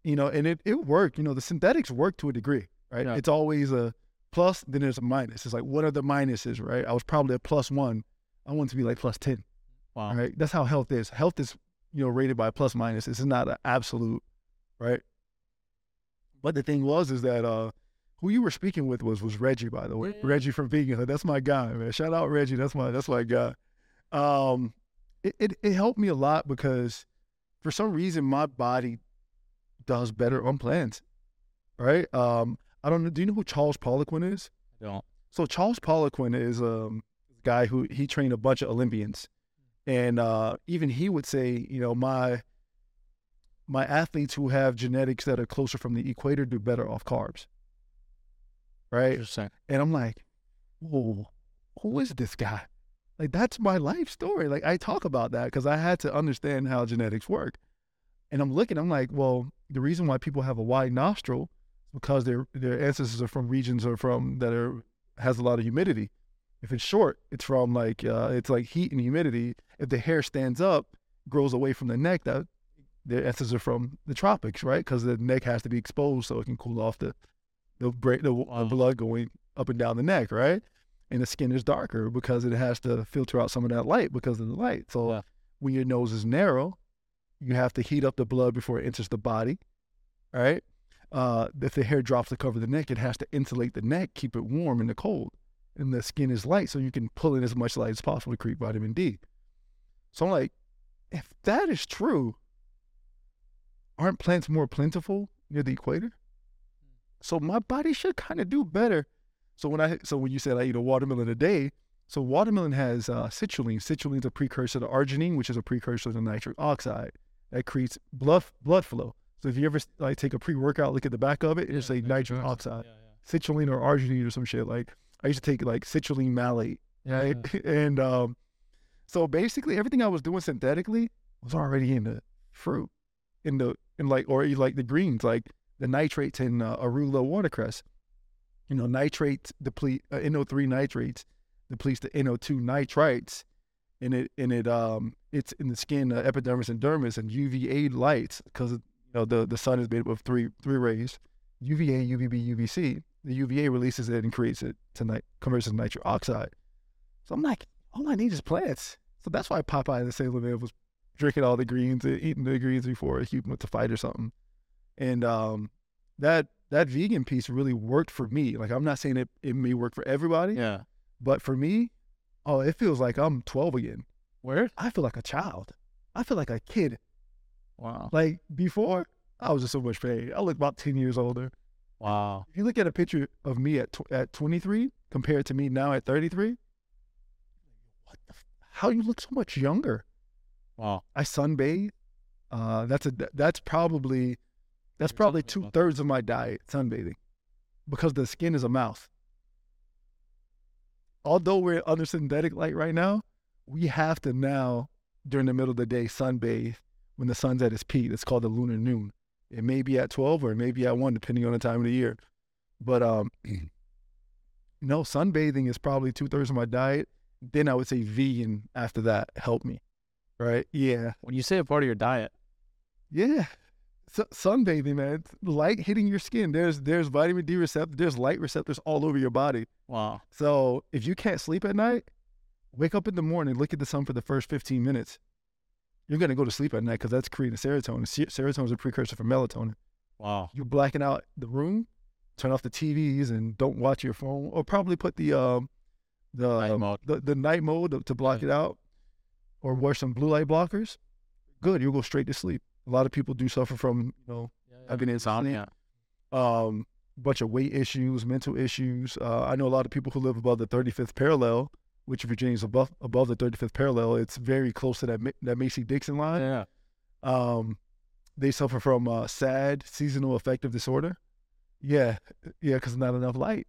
you know, and it, it worked. You know, the synthetics work to a degree, right? Yeah. It's always a plus, then there's a minus. It's like, what are the minuses, right? I was probably a plus one. I want to be like plus 10. Wow. All right. That's how health is. Health is, you know, rated by a plus minus. It's not an absolute, right? But the thing was is that uh who you were speaking with was was Reggie, by the way. Yeah. Reggie from Veganhood. That's my guy, man. Shout out Reggie. That's my that's my guy. Um it, it, it helped me a lot because for some reason my body does better on plants. Right? Um I don't know. Do you know who Charles Poliquin is? I don't. So Charles Poliquin is um, a guy who he trained a bunch of Olympians, and uh, even he would say, you know, my my athletes who have genetics that are closer from the equator do better off carbs, right? And I'm like, whoa, who is this guy? Like that's my life story. Like I talk about that because I had to understand how genetics work. And I'm looking, I'm like, well, the reason why people have a wide nostril because their their ancestors are from regions or from that are has a lot of humidity. If it's short, it's from like uh, it's like heat and humidity. If the hair stands up, grows away from the neck, that their ancestors are from the tropics, right? Because the neck has to be exposed so it can cool off the the, break, the, Wow. the blood going up and down the neck, right? And the skin is darker because it has to filter out some of that light because of the light. So Yeah. when your nose is narrow, you have to heat up the blood before it enters the body, right? Uh, if the hair drops to cover the neck, it has to insulate the neck, keep it warm in the cold. And the skin is light, so you can pull in as much light as possible to create vitamin D. So I'm like, if that is true, aren't plants more plentiful near the equator? So my body should kind of do better. So when I so when you said I eat a watermelon a day, so watermelon has uh, citrulline. Citrulline is a precursor to arginine, which is a precursor to nitric oxide that creates blood blood flow. So if you ever like take a pre workout, look at the back of it, it's a nitric oxide, citrulline or arginine or some shit. Like I used to take like citrulline malate, Yeah, right? and um, so basically everything I was doing synthetically was already in the fruit, in the in like or like the greens, like the nitrates in uh, arugula watercress. You know, nitrates deplete uh, NO3 nitrates depletes the NO2 nitrites, and it and it um it's in the skin, uh, epidermis and dermis, and UVA lights because know the the sun is made up of three three rays, UVA, UVB, UVC. The UVA releases it and creates it to nit- converts it to nitric oxide. So I'm like, all I need is plants. So that's why Popeye in the Sailor Man was drinking all the greens, and eating the greens before he went to fight or something. And um, that that vegan piece really worked for me. Like I'm not saying it, it may work for everybody, yeah. but for me, oh, it feels like I'm 12 again. Where? I feel like a child. I feel like a kid. Wow. Like before, I was just so much pain. I look about 10 years older. Wow. If you look at a picture of me at tw- at 23 compared to me now at 33, what the f- how you look so much younger? Wow. I sunbathe. Uh, that's a that's probably that's probably two thirds of my diet sunbathing, because the skin is a mouth. Although we're under synthetic light right now, we have to now during the middle of the day sunbathe when the sun's at its peak. It's called the lunar noon. It may be at twelve or it may be at one, depending on the time of the year. But um, no, sunbathing is probably two thirds of my diet. Then I would say vegan after that help me, right? Yeah, When you say a part of your diet, yeah. Su sunbathing, man. Light hitting your skin. There's there's vitamin D receptors. There's light receptors all over your body. wow. So if you can't sleep at night, wake up in the morning, look at the sun for the first 15 minutes. You're gonna go to sleep at night because that's creating serotonin. Se- Serotonin is a precursor for melatonin. Wow. You're blacking out the room. Turn off the TVs and don't watch your phone, or probably put the um the Night um, mode. the, the night mode to, to block it out, or wear some blue light blockers. Good, you'll go straight to sleep. A lot of people do suffer from you know I've been insomnia. um, bunch of weight issues, mental issues. Uh, I know a lot of people who live above the 35th parallel, which Virginia's above above the 35th parallel. It's very close to that that Mason-Dixon line. Yeah. Um, they suffer from uh, SAD, seasonal affective disorder. Yeah, yeah, because not enough light.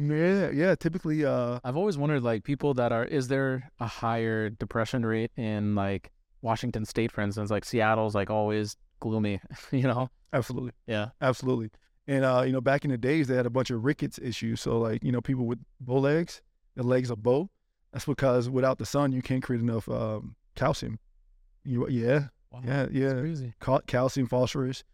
Yeah, yeah. Typically, uh, I've always wondered, like, people that are, is there a higher depression rate in, like, Washington State, for instance? Like, Seattle's, like, always gloomy, you know? absolutely, Yeah. absolutely. And uh, you know, back in the days, they had a bunch of rickets issues. So like, you know, people with bow legs, the legs are bow. That's because without the sun, you can't create enough um, calcium. You, yeah, Wow. yeah, yeah. Cal- calcium, phosphorus.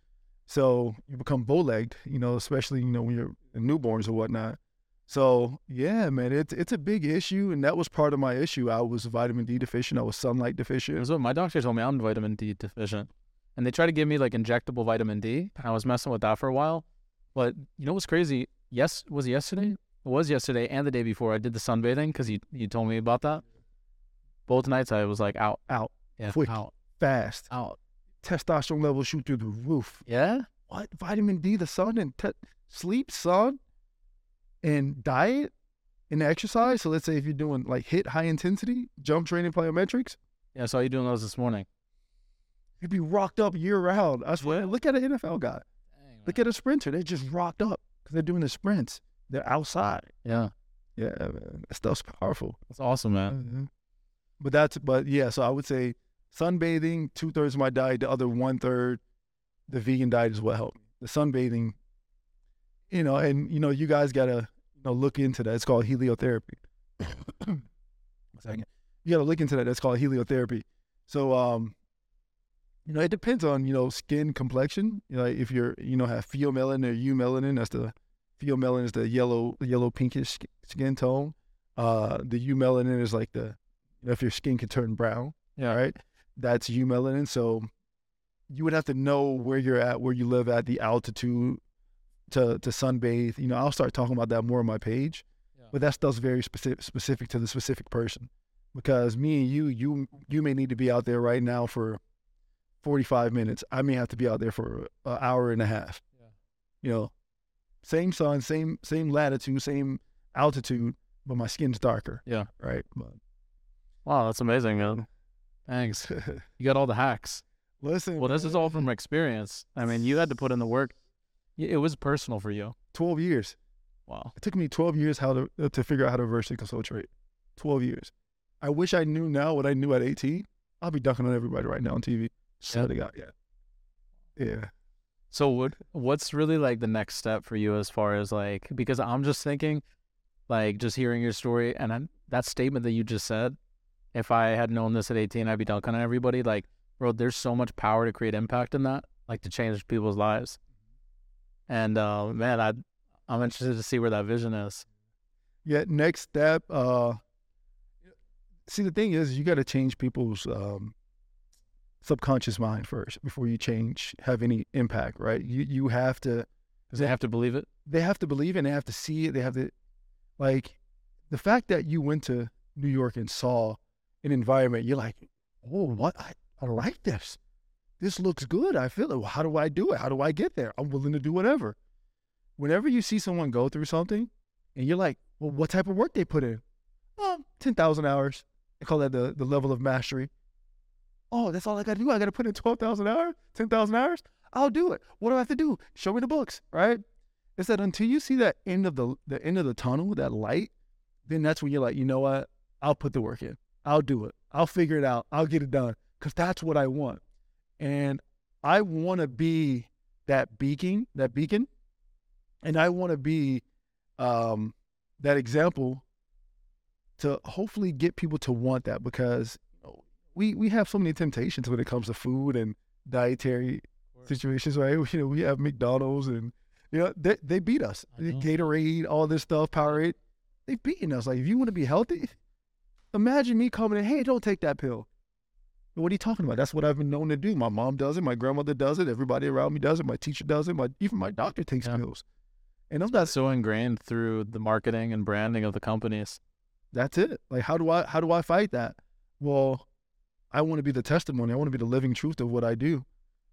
So you become bow-legged, you know, especially you know when you're newborns or whatnot. So yeah, man, it's it's a big issue, and that was part of my issue. I was vitamin D deficient. I was sunlight deficient. That's what my doctor told me. I'm vitamin D deficient. And they tried to give me, like, injectable vitamin D. I was messing with that for a while. But you know what's crazy? Yes, was yesterday? It was yesterday and the day before. I did the sunbathing because you, you told me about that. Both nights I was, like, out. Out Yeah. Quick. Out. fast. Out. Testosterone levels shoot through the roof. Yeah? what vitamin D, the sun, and te- sleep, sun, and diet and exercise. So let's say if you're doing like hit high intensity jump training plyometrics, Yeah, I saw you doing those this morning. you'd be rocked up year round. I swear. Look at an NFL guy. Look at a sprinter. They're just rocked up because they're doing the sprints. They're outside. Yeah. Yeah, man. That stuff's powerful. That's awesome, man. Mhm. But that's but yeah. So I would say sunbathing two thirds of my diet. The other one third, the vegan diet is what helped. me. The sunbathing, you know, and you know, you guys gotta you know look into that. It's called heliotherapy. One second. You gotta look into that. That's called heliotherapy. So um, you know, it depends on you know skin complexion. You know, if you're you know have pheomelanin or eumelanin, that's the pheomelanin is the yellow yellow pinkish skin tone. Uh, the eumelanin is like the you know, if your skin can turn brown. Yeah. Right. That's eumelanin. So you would have to know where you're at, where you live at, the altitude to to sunbathe. You know, I'll start talking about that more on my page, Yeah. but that stuff's very specific specific to the specific person. Because me and you, you you may need to be out there right now for 45 minutes. I may have to be out there for an hour and a half. Yeah. You know, same sun, same same latitude, same altitude, but my skin's darker. Yeah. Right. But Wow, that's amazing, man. Thanks. You got all the hacks. listen. Well, this is all from experience. I mean, you had to put in the work. It was personal for you. 12 years. Wow. It took me 12 years how to uh, to figure out how to vertically concentrate. 12 years. I wish I knew now what I knew at 18. I'll be dunking on everybody right now on TV. Swear to God, yeah. Yeah. So what what's really like the next step for you as far as like because I'm just thinking like just hearing your story and that statement that you just said if I had known this at 18 I'd be dunking on everybody. Like bro there's so much power to create impact in that like to change people's lives. And uh man I I'm interested to see where that vision is. Yeah, next step, uh see the thing is you gotta change people's um subconscious mind first before you change have any impact, right? You you have to does they have to believe it they have to believe it and they have to see it. They have to, like, the fact that you went to New York and saw an environment, you're like, oh, what? I, I like this. This looks good. I feel it. Well, how do I do it? How do I get there? I'm willing to do whatever. Whenever you see someone go through something and you're like, well, what type of work they put in? Um, oh, 10,000 hours. They call that the, the level of mastery. Oh, that's all I got to do. I got to put in 12,000 hours, 10,000 hours. I'll do it. What do I have to do? Show me the books, right? is that until you see that end of the the end of the tunnel, that light, then that's when you're like, you know what? I'll put the work in. I'll do it. I'll figure it out. I'll get it done because that's what I want. And I want to be that beacon, that beacon, and I want to be um, that example to hopefully get people to want that because we we have so many temptations when it comes to food and dietary situations, right? You know, we have McDonald's and you know they they beat us. Gatorade, all this stuff, Powerade, they've beaten us. Like if you want to be healthy, imagine me coming in, hey, don't take that pill. What are you talking about? That's what I've been known to do. My mom does it. My grandmother does it. Everybody around me does it. My teacher does it. My even my doctor takes Yeah. pills. And I'm not. so ingrained through the marketing and branding of the companies That's it. Like how do I how do I fight that? Well, I want to be the testimony. I want to be the living truth of what I do.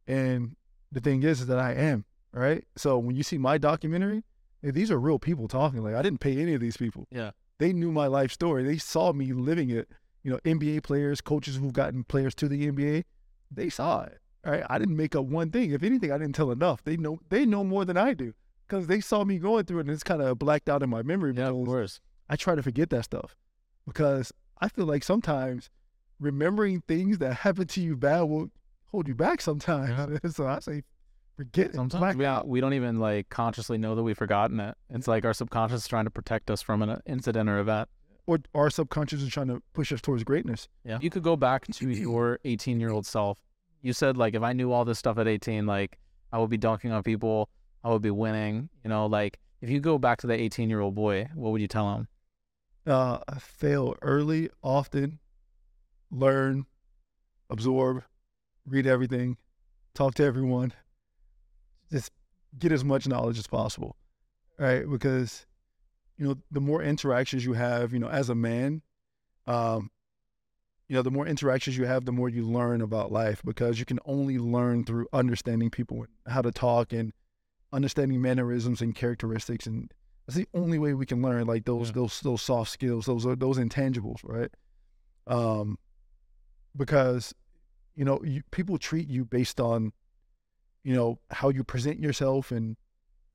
And the thing is, is that I am right. So when you see my documentary, eh, these are real people talking. Like I didn't pay any of these people. Yeah. They knew my life story. They saw me living it. You know, NBA players, coaches who've gotten players to the NBA, they saw it. Right. I didn't make up one thing. If anything, I didn't tell enough. They know they know more than I do because they saw me going through it, and it's kind of blacked out in my memory. yeah of course I try to forget that stuff because I feel like sometimes remembering things that happened to you bad will hold you back sometimes. so I say, forget it. Sometimes we, don't- we don't even like consciously know that we've forgotten it. It's like our subconscious is trying to protect us from an incident or event. or our subconscious is trying to push us towards greatness. Yeah. You could go back to your 18 year old self. You said like if I knew all this stuff at 18, like I would be dunking on people, I would be winning. You know, like if you go back to the 18 year old boy, what would you tell him? Uh, fail early, often, learn, absorb, read everything, talk to everyone, just get as much knowledge as possible, right? Because, you know, the more interactions you have, you know, as a man, um, you know, the more interactions you have, the more you learn about life because you can only learn through understanding people how to talk and understanding mannerisms and characteristics and that's the only way we can learn like those Yeah. those those soft skills, those are those intangibles, right? Um, because you know you, people treat you based on you know how you present yourself and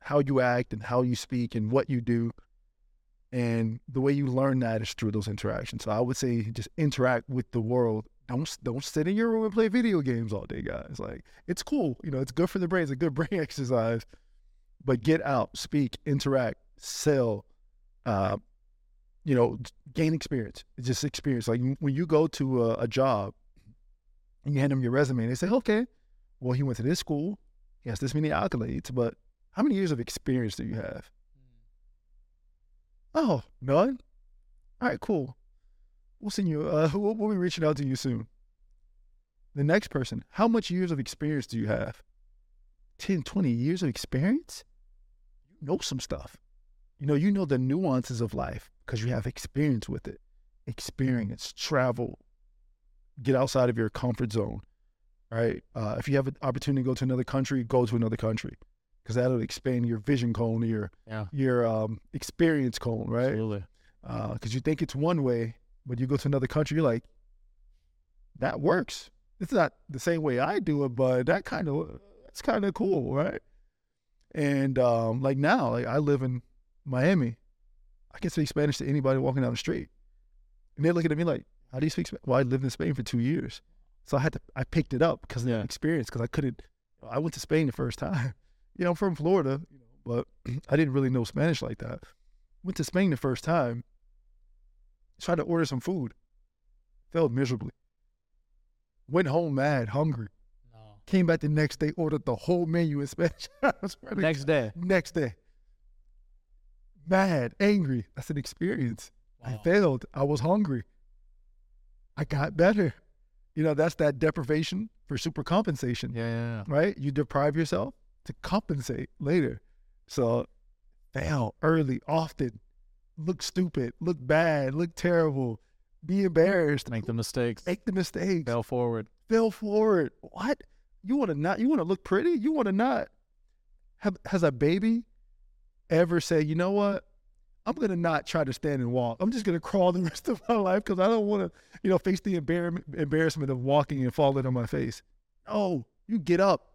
how you act and how you speak and what you do, and the way you learn that is through those interactions. So I would say just interact with the world. Don't don't sit in your room and play video games all day, guys. Like it's cool, you know, it's good for the brain. It's a good brain exercise but get out, speak, interact, sell, uh, you know, gain experience. It's just experience. Like when you go to a, a job and you hand them your resume, and they say, okay, well, he went to this school, he has this many accolades, but how many years of experience do you have? Oh, none? All right, cool. We'll send you, uh, we'll, we'll be reaching out to you soon. The next person, how much years of experience do you have? 10, 20 years of experience? You know some stuff. You know, you know the nuances of life because you have experience with it. Experience, travel, get outside of your comfort zone, right? Uh, if you have an opportunity to go to another country, go to another country because that'll expand your vision cone, your Yeah. your um, experience cone, right? Absolutely. because you think it's one way, but you go to another country, you're like, that works. It's not the same way I do it, but that kind of that's kind of cool, right? And um, like now, like I live in Miami, I can speak Spanish to anybody walking down the street, and they're looking at me like, "How do you speak Spanish?" Well, I lived in Spain for two years, so I had to I picked it up because of Yeah. the experience. Because I couldn't, I went to Spain the first time. You know, I'm from Florida, you know, but I didn't really know Spanish like that. Went to Spain the first time, tried to order some food, failed miserably. Went home mad, hungry. No. Came back the next day, ordered the whole menu in Spanish. Next day. Next day, mad, angry. That's an experience. I failed. I was hungry. I got better. You know, that's that deprivation for super compensation, Yeah, yeah, yeah. right? You deprive yourself to compensate later. So fail early, often, look stupid, look bad, look terrible, be embarrassed, Make the mistakes. make the mistakes, Fail forward. fail forward. What? You want to not? You want to look pretty? You want to not? Have has a baby ever say, you know what? I'm gonna not try to stand and walk. I'm just gonna crawl the rest of my life because I don't want to, you know, face the embarrassment embarrassment of walking and falling on my face. No, you get up,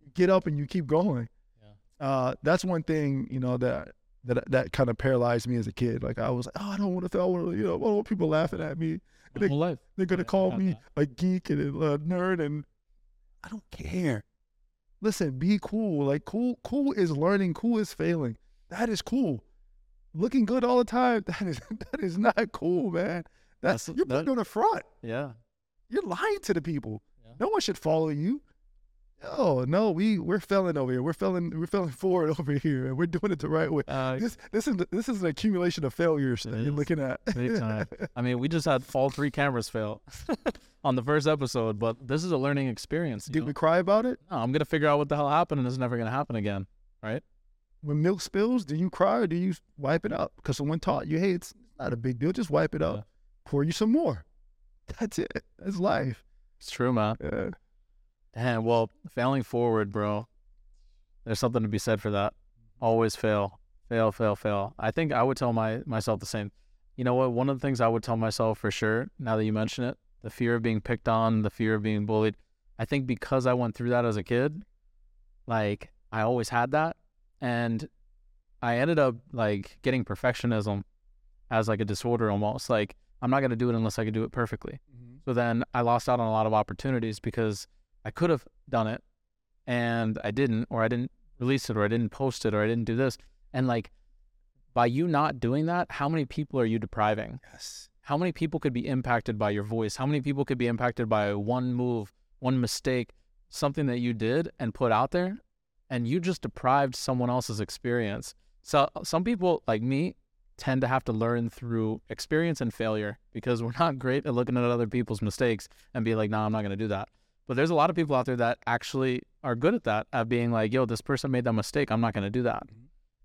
you get up, and you keep going. Yeah. Uh, that's one thing, you know, that that that kind of paralyzed me as a kid. Like I was, like, oh, I don't want to fail. You know, I don't want people laughing at me. My They- whole life. They're gonna Yeah, call me a geek and a nerd, and I don't care. Listen, be cool. Like cool, cool is learning. Cool is failing. That is cool. Looking good all the time. That is that is not cool, man. That's, That's- you're that- putting on a front. Yeah. You're lying to the people. Yeah. No one should follow you. Oh no, we we're failing over here. We're failing. We're failing forward over here, and we're doing it the right way. Uh, This this is this is an accumulation of failures that you're looking at. I mean, we just had all three cameras fail on the first episode, but this is a learning experience. Did know? we cry about it? No, I'm gonna figure out what the hell happened, and it's never gonna happen again. Right? When milk spills, do you cry or do you wipe it up? Because someone taught you, hey, it's not a big deal. Just wipe it up. Yeah. Pour you some more. That's it. That's life. It's true, man. Yeah. Damn. Well, failing forward, bro. There's something to be said for that. Always fail, fail, fail, fail. I think I would tell my myself the same. You know what? One of the things I would tell myself for sure, now that you mention it, the fear of being picked on, the fear of being bullied. I think because I went through that as a kid, like I always had that, and I ended up like getting perfectionism as like a disorder almost. Like I'm not gonna do it unless I can do it perfectly. Mm-hmm. So then I lost out on a lot of opportunities because I could have done it and I didn't, or I didn't release it, or I didn't post it, or I didn't do this. And like by you not doing that, how many people are you depriving? Yes. How many people could be impacted by your voice? How many people could be impacted by one move, one mistake, something that you did and put out there? And you just deprived someone else's experience. So some people like me tend to have to learn through experience and failure because we're not great at looking at other people's mistakes and be like, no, I'm not going to do that. But there's a lot of people out there that actually are good at that, at being like, yo, this person made that mistake. I'm not going to do that.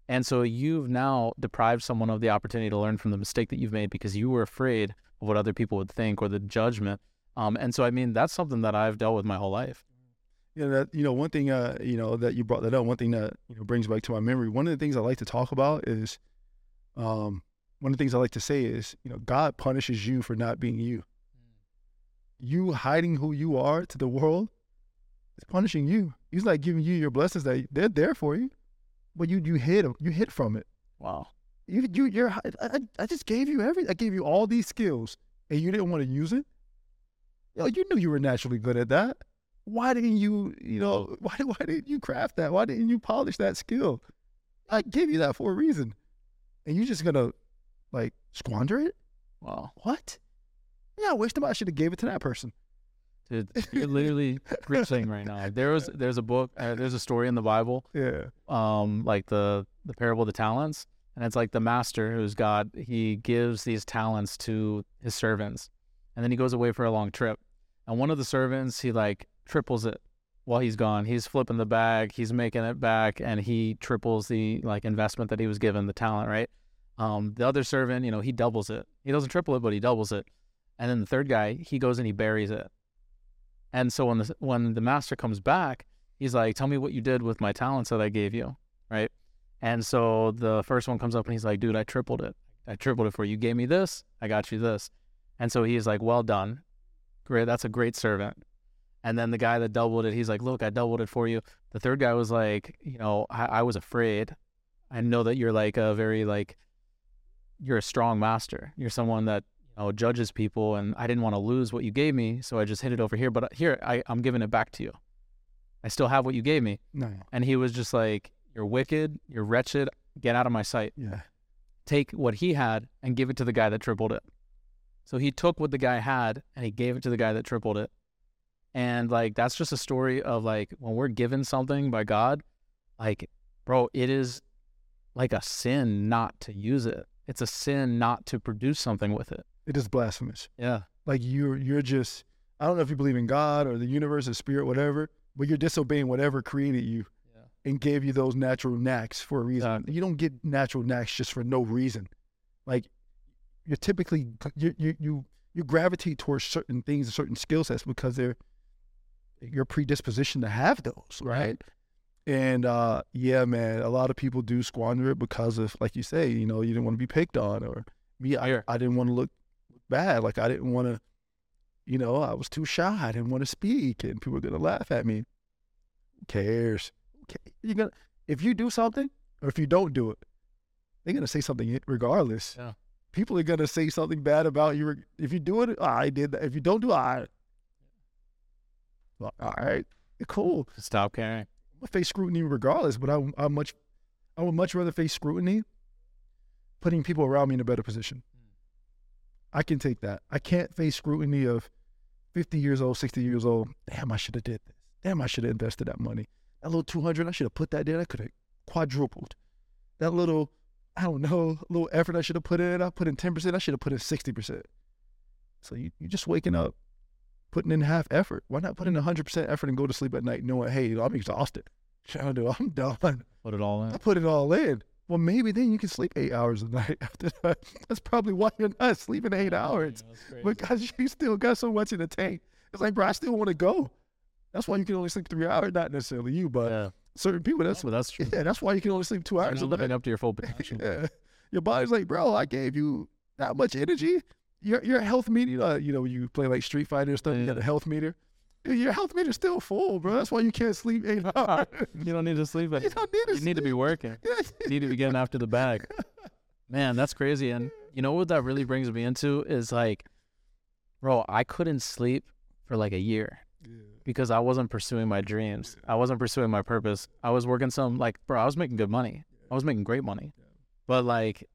And so you've now deprived someone of the opportunity to learn from the mistake that you've made because you were afraid of what other people would think or the judgment. Um, and so, I mean, that's something that I've dealt with my whole life. You know, that, you know, one thing, uh, you know, that you brought that up, one thing that, you know, brings back to my memory, one of the things I like to talk about is, um, one of the things I like to say is, you know, God punishes you for not being you. You hiding who you are to the world is punishing you. He's like giving you your blessings that they're there for you, but you you them You hid from it. Wow. You you you're I, I, just gave you every I gave you all these skills and you didn't want to use it. Yo, you knew you were naturally good at that. Why didn't you you know oh. why why didn't you craft that? Why didn't you polish that skill? I gave you that for a reason, and you're just gonna like squander it? Wow. What? Yeah, I wish I should have gave it to that person. Dude, you're literally preaching right now. There was, there's a book, uh, there's a story in the Bible Yeah. um, like the the parable of the talents, and it's like the master who's God. He gives these talents to his servants, and then he goes away for a long trip. and one of the servants he like triples it while he's gone. He's flipping the bag, he's making it back, and he triples the like investment that he was given, the talent, right? Um, the other servant, you know, he doubles it. He doesn't triple it, but he doubles it. And then the third guy, he goes and he buries it. And so when the when the master comes back, he's like, "Tell me what you did with my talents that I gave you," right? And so the first one comes up and he's like, "Dude, I tripled it. I tripled it for you. You gave me this, I got you this." And so he's like, "Well done, great. That's a great servant." And then the guy that doubled it, he's like, "Look, I doubled it for you." The third guy was like, "You know, I, I was afraid. I know that you're like a very like, you're a strong master. You're someone that know judges people, and I didn't want to lose what you gave me, so I just hid it over here. But uh, here, I, I'm giving it back to you. I still have what you gave me." No. And he was just like, "You're wicked. You're wretched. Get out of my sight." Yeah. take what he had and give it to the guy that tripled it. So he took what the guy had and he gave it to the guy that tripled it. And like that's just a story of like when we're given something by God, like bro, it is like a sin not to use it. It's a sin not to produce something with it. It is blasphemous. Yeah. Like you're you're just I don't know if you believe in God or the universe or spirit, whatever, but you're disobeying whatever created you Yeah. and gave you those natural knacks for a reason. You don't get natural knacks just for no reason. Like you're typically you you you, you gravitate towards certain things and certain skill sets because they're your predisposition to have those, right? And uh, yeah, man, a lot of people do squander it because of, like you say, you know, you didn't want to be picked on, or me, I, I didn't want to look bad, like I didn't want to, you know, I was too shy, I didn't want to speak, and people were gonna laugh at me. Who cares? Okay, you're gonna if you do something or if you don't do it, they're gonna say something regardless. Yeah. People are gonna say something bad about you. If you do it, oh, I did that. If you don't do it, I. Well, all right, cool. Stop caring. I'm gonna face scrutiny regardless, but I, I much, I would much rather face scrutiny, putting people around me in a better position. I can take that. I can't face scrutiny of 50 years old, 60 years old. Damn, I should have did this. Damn, I should have invested that money. That little 200, I should have put that there. I could have quadrupled. That little, I don't know, little effort I should have put in. I put in 10%. I should have put in 60%. So you, you're just waking up, putting in half effort. Why not put in 100% effort and go to sleep at night knowing, hey, I'm exhausted. Shall I do? I'm done. Put it all in. I put it all in. Well, maybe then you can sleep eight hours a night after that. That's probably why you're not sleeping eight hours because you still got so much in the tank. It's like, bro, I still want to go. That's why you can only sleep three hours. Not necessarily you, but yeah. certain people. That's But that's true. yeah. That's why you can only sleep two hours. You're hours. living up to your full potential. Yeah. Your body's like, bro, I gave you that much energy. Your your health meter, uh, you know, you play like Street Fighter and stuff. You got a health meter. Your health meter's still full, bro. That's why you can't sleep eight hours. You don't need to sleep. you don't need to. You need to be sleep. working. You need to be getting after the bag. Man, that's crazy. And you know what that really brings me into is like, bro, I couldn't sleep for like a year because I wasn't pursuing my dreams. I wasn't pursuing my purpose. I was working some like, bro, I was making good money. I was making great money. But like,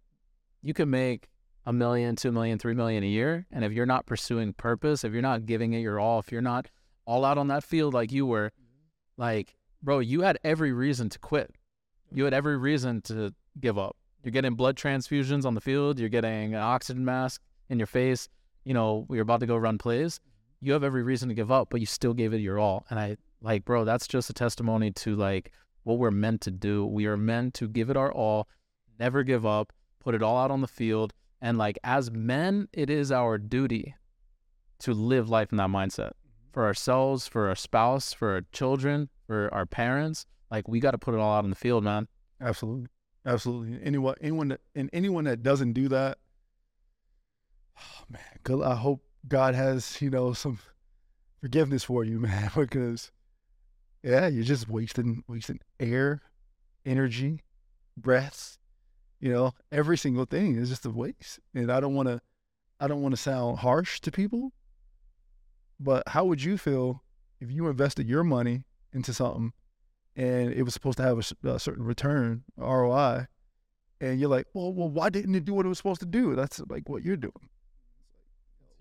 you can make a million, two million, three million a year, and if you're not pursuing purpose, if you're not giving it your all, if you're not all out on that field like you were, like, bro, you had every reason to quit. You had every reason to give up. You're getting blood transfusions on the field. You're getting an oxygen mask in your face. You know, you're about to go run plays. You have every reason to give up, but you still gave it your all. And I like, bro, that's just a testimony to like what we're meant to do. We are meant to give it our all, never give up, put it all out on the field. And like as men, it is our duty to live life in that mindset for ourselves, for our spouse, for our children, for our parents. Like we got to put it all out on the field, man. Absolutely, absolutely. Anyone, anyone that, and anyone that doesn't do that, oh man, good. I hope God has you know some forgiveness for you, man, because yeah, you're just wasting wasting air, energy, breaths. You know, every single thing is just a waste. And I don't want to, I don't want to sound harsh to people, but how would you feel if you invested your money into something and it was supposed to have a certain return ROI, and you're like, well, well, why didn't it do what it was supposed to do? That's like what you're doing.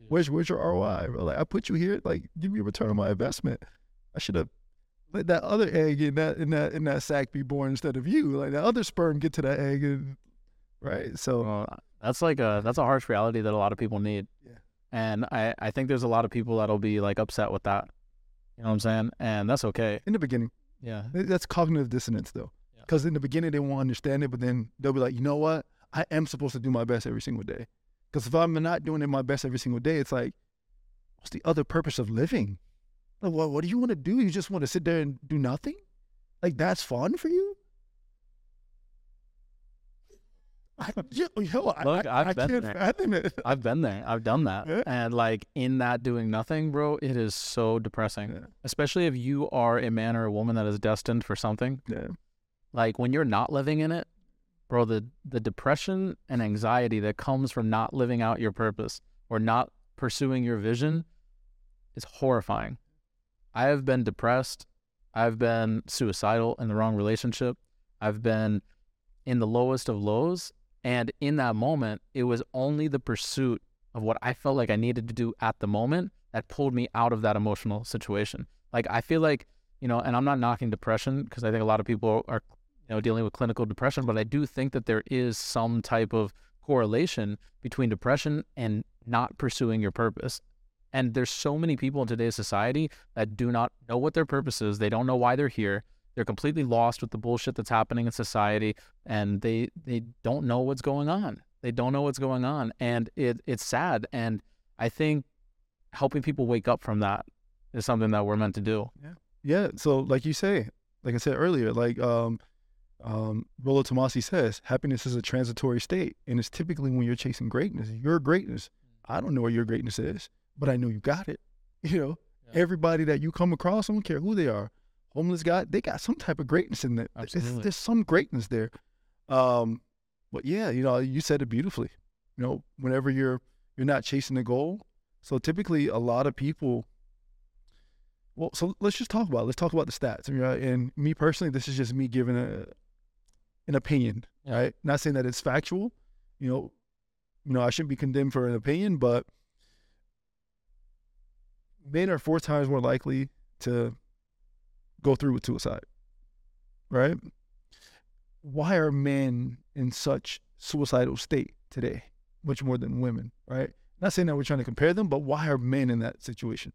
Where's where's your ROI? Bro? Like I put you here, like give me a return on my investment. I should have let that other egg in that in that in that sack be born instead of you. Like that other sperm get to that egg, and right. So Well, that's like a that's a harsh reality that a lot of people need. Yeah. And I, I think there's a lot of people that'll be like upset with that. You know what I'm saying? And that's okay. In the beginning, Yeah. That's cognitive dissonance though, Yeah. because in the beginning they won't understand it, but then they'll be like, you know what? I am supposed to do my best every single day. Because if I'm not doing it my best every single day, it's like, what's the other purpose of living? Like, what, what do you want to do? You just want to sit there and do nothing? Like, that's fun for you? I, yo, yo, I- Look, I've I been there. I've been there. I've done that. Yeah. And like in that doing nothing, bro, it is so depressing. Yeah. Especially if you are a man or a woman that is destined for something. Yeah. Like when you're not living in it, bro, the the depression and anxiety that comes from not living out your purpose or not pursuing your vision is horrifying. I have been depressed. I've been suicidal in the wrong relationship. I've been in the lowest of lows. And in that moment, it was only the pursuit of what I felt like I needed to do at the moment that pulled me out of that emotional situation. Like I feel like, you know, and I'm not knocking depression because I think a lot of people are, you know, dealing with clinical depression, but I do think that there is some type of correlation between depression and not pursuing your purpose. And there's so many people in today's society that do not know what their purpose is. They don't know why they're here. They're completely lost with the bullshit that's happening in society, and they they don't know what's going on. They don't know what's going on, and it it's sad. And I think helping people wake up from that is something that we're meant to do. Yeah. Yeah. So, like you say, like I said earlier, like um, um, Rollo Tomasi says, happiness is a transitory state, and it's typically when you're chasing greatness. Your greatness. I don't know what your greatness is, but I know you got it. You know, Yeah. everybody that you come across, I don't care who they are, homeless guy, they got some type of greatness in there. It's- Absolutely. there's some greatness there. Um, but yeah, you know, you said it beautifully. You know, whenever you're you're not chasing the goal. So typically, a lot of people well, so let's just talk about it. let's talk about the stats. I mean, right? and me personally, this is just me giving a an opinion, Yeah. right? Not saying that it's factual. You know, you know, I shouldn't be condemned for an opinion, but men are four times more likely to go through with suicide, right? Why are men in such suicidal state today, much more than women, right? Not saying that we're trying to compare them, but why are men in that situation?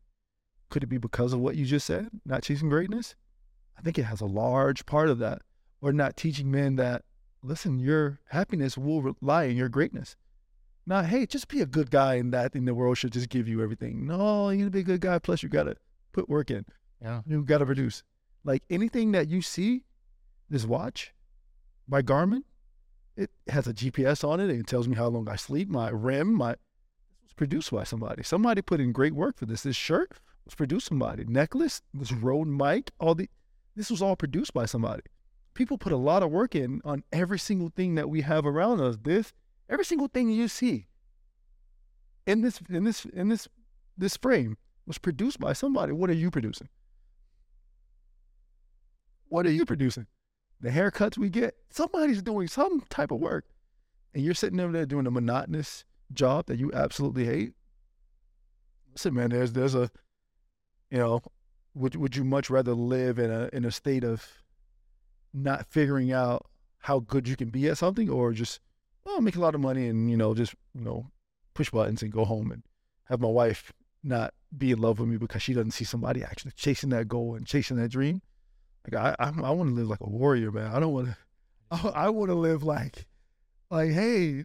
Could it be because of what you just said, not chasing greatness? I think it has a large part of that, or not teaching men that, listen, your happiness will rely on your greatness. Not, hey, just be a good guy and that in the world should just give you everything. No, you're gonna be a good guy, plus you gotta put work in. Yeah. You gotta produce. Like anything that you see, this watch by Garmin, it has a GPS on it and it tells me how long I sleep, my REM, my this was produced by somebody. Somebody put in great work for this. This shirt was produced by somebody. Necklace, this Rode mic, all the this was all produced by somebody. People put a lot of work in on every single thing that we have around us. This, every single thing you see in this in this in this this frame was produced by somebody. What are you producing? What are you producing? The haircuts we get, somebody's doing some type of work. And you're sitting over there doing a monotonous job that you absolutely hate. Listen, man, there's there's a you know, would would you much rather live in a in a state of not figuring out how good you can be at something or just oh make a lot of money and you know just you know push buttons and go home and have my wife not be in love with me because she doesn't see somebody actually chasing that goal and chasing that dream like i i, I want to live like a warrior man i don't want to i, I want to live like like hey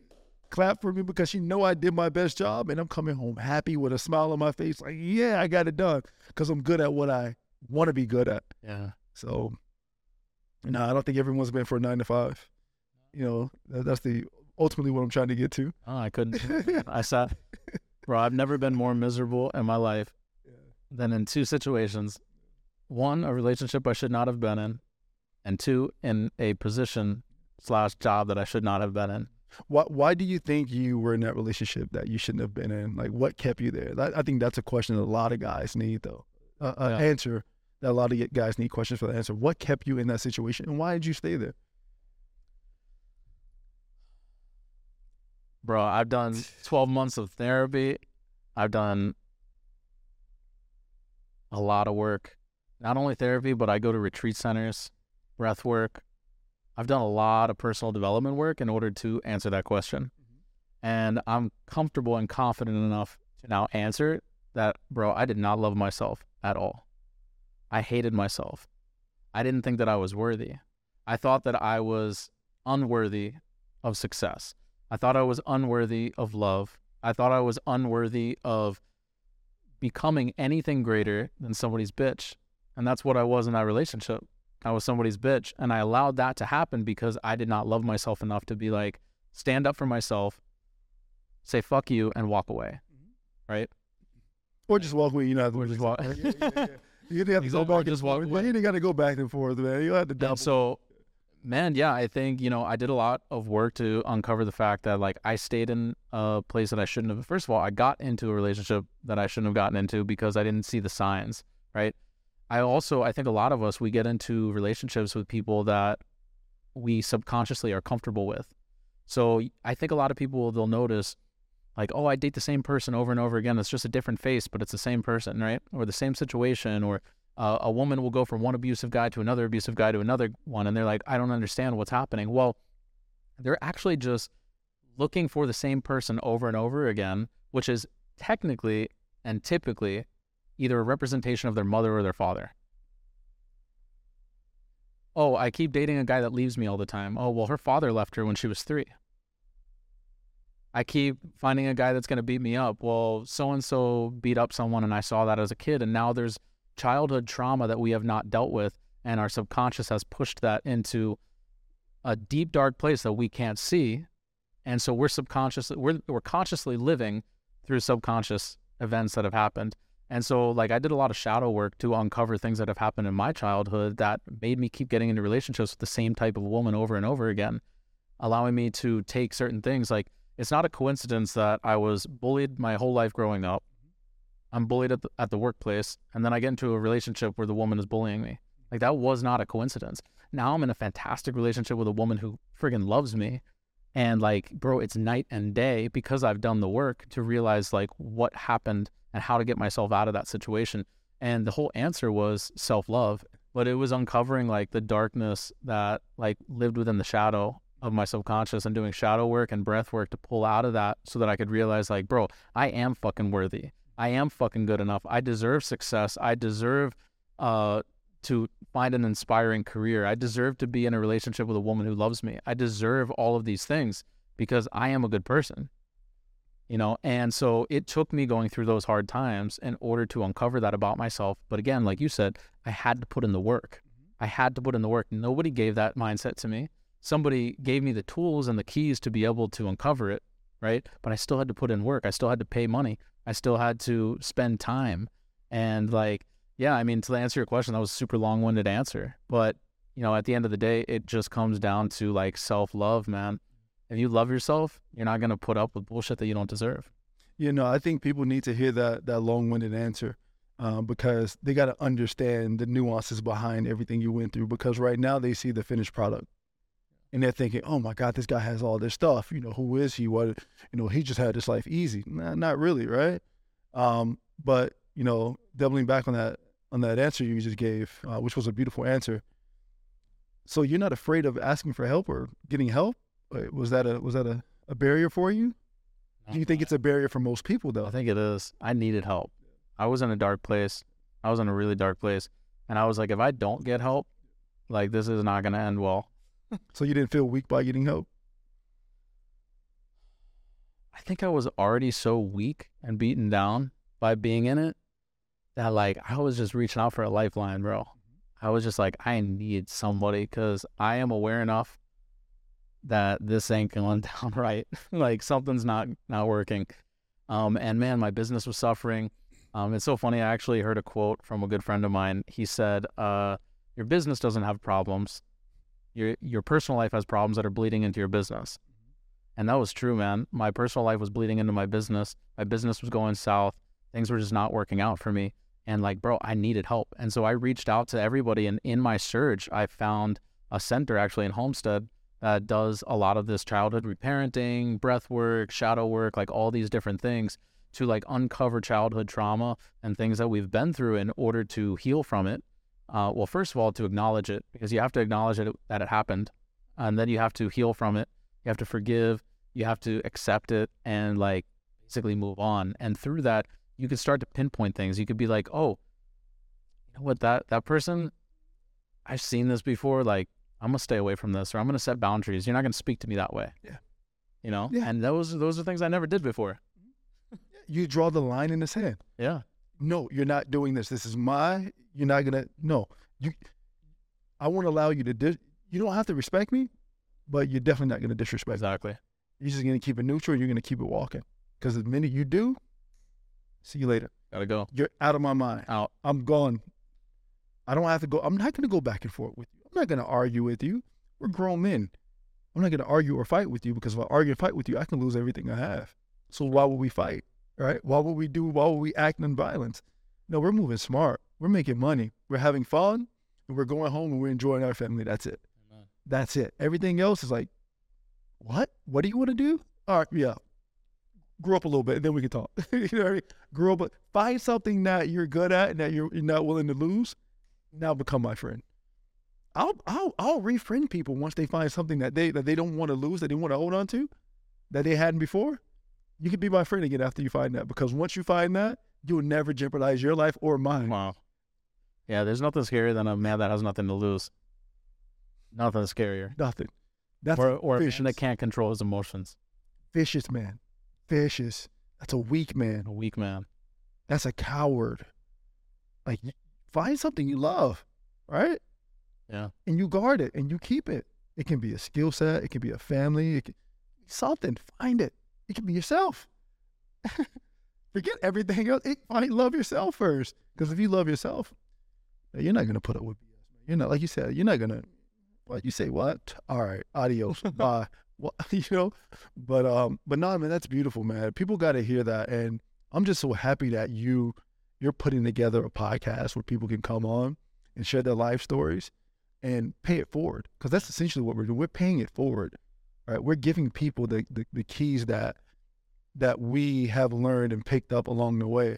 clap for me because you know i did my best job and i'm coming home happy with a smile on my face like yeah i got it done because i'm good at what i want to be good at Yeah. so, no, I don't think everyone's been for a nine to five. You know, that, that's the ultimately what I'm trying to get to. Oh, I couldn't. I saw, bro. I've never been more miserable in my life than in two situations. One, a relationship I should not have been in, and two, in a position slash job that I should not have been in. Why, why do you think you were in that relationship that you shouldn't have been in? Like, what kept you there? That, I think that's a question that a lot of guys need, though. Uh, an Yeah. answer that a lot of guys need questions for the answer. What kept you in that situation, and why did you stay there? Bro, I've done 12 months of therapy. I've done a lot of work. Not only therapy, but I go to retreat centers, breath work. I've done a lot of personal development work in order to answer that question. Mm-hmm. And I'm comfortable and confident enough to now answer that, bro, I did not love myself at all. I hated myself. I didn't think that I was worthy. I thought that I was unworthy of success. I thought I was unworthy of love. I thought I was unworthy of becoming anything greater than somebody's bitch. And that's what I was in that relationship. I was somebody's bitch. And I allowed that to happen because I did not love myself enough to be like, stand up for myself, say fuck you, and walk away. Mm-hmm. Right? Or just walk away. You know, Or just walk- Yeah, yeah, yeah, yeah. You didn't have to Exactly, go back. just and walk forth. away. You didn't got to go back and forth, man. You had to double. And so, man, yeah, I think, you know, I did a lot of work to uncover the fact that, like, I stayed in a place that I shouldn't have. First of all, I got into a relationship that I shouldn't have gotten into because I didn't see the signs, right? I also, I think a lot of us, we get into relationships with people that we subconsciously are comfortable with. So I think a lot of people, they'll notice, like, oh, I date the same person over and over again. It's just a different face, but it's the same person, right? Or the same situation, or uh, a woman will go from one abusive guy to another abusive guy to another one, and they're like, I don't understand what's happening. Well, they're actually just looking for the same person over and over again, which is technically and typically either a representation of their mother or their father. Oh, I keep dating a guy that leaves me all the time. Oh, well, her father left her when she was three. I keep finding a guy that's going to beat me up. Well, so and so beat up someone, and I saw that as a kid, and now there's childhood trauma that we have not dealt with, and our subconscious has pushed that into a deep, dark place that we can't see. And so we're subconsciously, we're, we're consciously living through subconscious events that have happened. And so, like, I did a lot of shadow work to uncover things that have happened in my childhood that made me keep getting into relationships with the same type of woman over and over again, allowing me to take certain things. Like, it's not a coincidence that I was bullied my whole life growing up. I'm bullied at the, at the workplace, and then I get into a relationship where the woman is bullying me. Like, that was not a coincidence. Now I'm in a fantastic relationship with a woman who friggin' loves me. And, like, bro, it's night and day because I've done the work to realize, like, what happened and how to get myself out of that situation. And the whole answer was self love, but it was uncovering like the darkness that like lived within the shadow of my subconscious and doing shadow work and breath work to pull out of that so that I could realize like, bro, I am fucking worthy. I am fucking good enough. I deserve success. I deserve uh to find an inspiring career. I deserve to be in a relationship with a woman who loves me. I deserve all of these things because I am a good person you know? And so it took me going through those hard times in order to uncover that about myself. But again like you said i had to put in the work. I had to put in the work. Nobody gave that mindset to me. Somebody gave me the tools and the keys to be able to uncover it right? But i still had to put in work. I still had to pay money. I still had to spend time. And like yeah i mean to answer your question that was a super long-winded answer but you know at the end of the day it just comes down to like self-love man if you love yourself, you're not gonna put up with bullshit that you don't deserve. You know, I think people need to hear that that long-winded answer um, because they got to understand the nuances behind everything you went through. Because right now they see the finished product, and they're thinking, "Oh my God, this guy has all this stuff. You know, who is he? What? You know, he just had this life easy. Nah, not really, right? Um, but you know, doubling back on that on that answer you just gave, uh, which was a beautiful answer. So you're not afraid of asking for help or getting help? Uh, Was that a was that a, a barrier for you? Do you think it's a barrier for most people though? I think it is. I needed help. I was in a dark place. I was in a really dark place, and I was like, if I don't get help, like this is not gonna end well. So you didn't feel weak by getting help? I think I was already so weak and beaten down by being in it that like I was just reaching out for a lifeline, bro. I was just like, I need somebody because I am aware enough that this ain't going down right. like something's not not working. Um, and man, my business was suffering. Um, it's so funny. I actually heard a quote from a good friend of mine. He said, uh, "Your business doesn't have problems. Your your personal life has problems that are bleeding into your business." And that was true, man. My personal life was bleeding into my business. My business was going south. Things were just not working out for me. And like, bro, I needed help. And so I reached out to everybody. And in my search, I found a center actually in Homestead that does a lot of this childhood reparenting, breath work, shadow work, like all these different things to like uncover childhood trauma and things that we've been through in order to heal from it. Uh, well, first of all, to acknowledge it because you have to acknowledge it, that it happened, and then you have to heal from it. You have to forgive. You have to accept it and like basically move on. And through that, you could start to pinpoint things. You could be like, oh, you know what, that that person, I've seen this before. Like, I'm gonna stay away from this, or I'm gonna set boundaries. You're not gonna speak to me that way. Yeah. You know? Yeah. And those those are things I never did before. You draw the line in the sand. Yeah. No, you're not doing this. This is my. You're not gonna. No, you. I won't allow you to. Dis, you don't have to respect me, but you're definitely not gonna disrespect. me. Exactly. You're just gonna keep it neutral. You're gonna keep it walking. Because the minute you do, see you later. Gotta go. You're out of my mind. Out. I'm gone. I don't have to go. I'm not going to go back and forth with you. I'm not going to argue with you. We're grown men. I'm not going to argue or fight with you because if I argue and fight with you, I can lose everything I have. So why would we fight? Right? Why would we do? Why would we act in violence? No, we're moving smart. We're making money. We're having fun, and we're going home and we're enjoying our family. That's it. That's it. Everything else is like, what? What do you want to do? All right, yeah. Grow up a little bit, and then we can talk. you know what I mean? Grow up, find something that you're good at and that you're, you're not willing to lose. Now become my friend. I'll I'll I'll refriend people once they find something that they that they don't want to lose, that they want to hold on to, that they hadn't before. You can be my friend again after you find that because once you find that, you'll never jeopardize your life or mine. Wow. Yeah, there's nothing scarier than a man that has nothing to lose. Nothing scarier. Nothing. That's or or a man that can't control his emotions. vicious man. Vicious. That's a weak man. A weak man. That's a coward. Like find something you love, right? Yeah. And you guard it and you keep it. It can be a skill set. It can be a family. It can, something. Find it. It can be yourself. Forget everything else. It, find love yourself first. Because if you love yourself, you're not gonna put up with BS. Man. You're not like you said. You're not gonna. What you say? What? All right. Adios. Bye. What you know? But um. But no, man. That's beautiful, man. People got to hear that, and I'm just so happy that you you're putting together a podcast where people can come on and share their life stories and pay it forward because that's essentially what we're doing. We're paying it forward, right? We're giving people the, the, the keys that that we have learned and picked up along the way.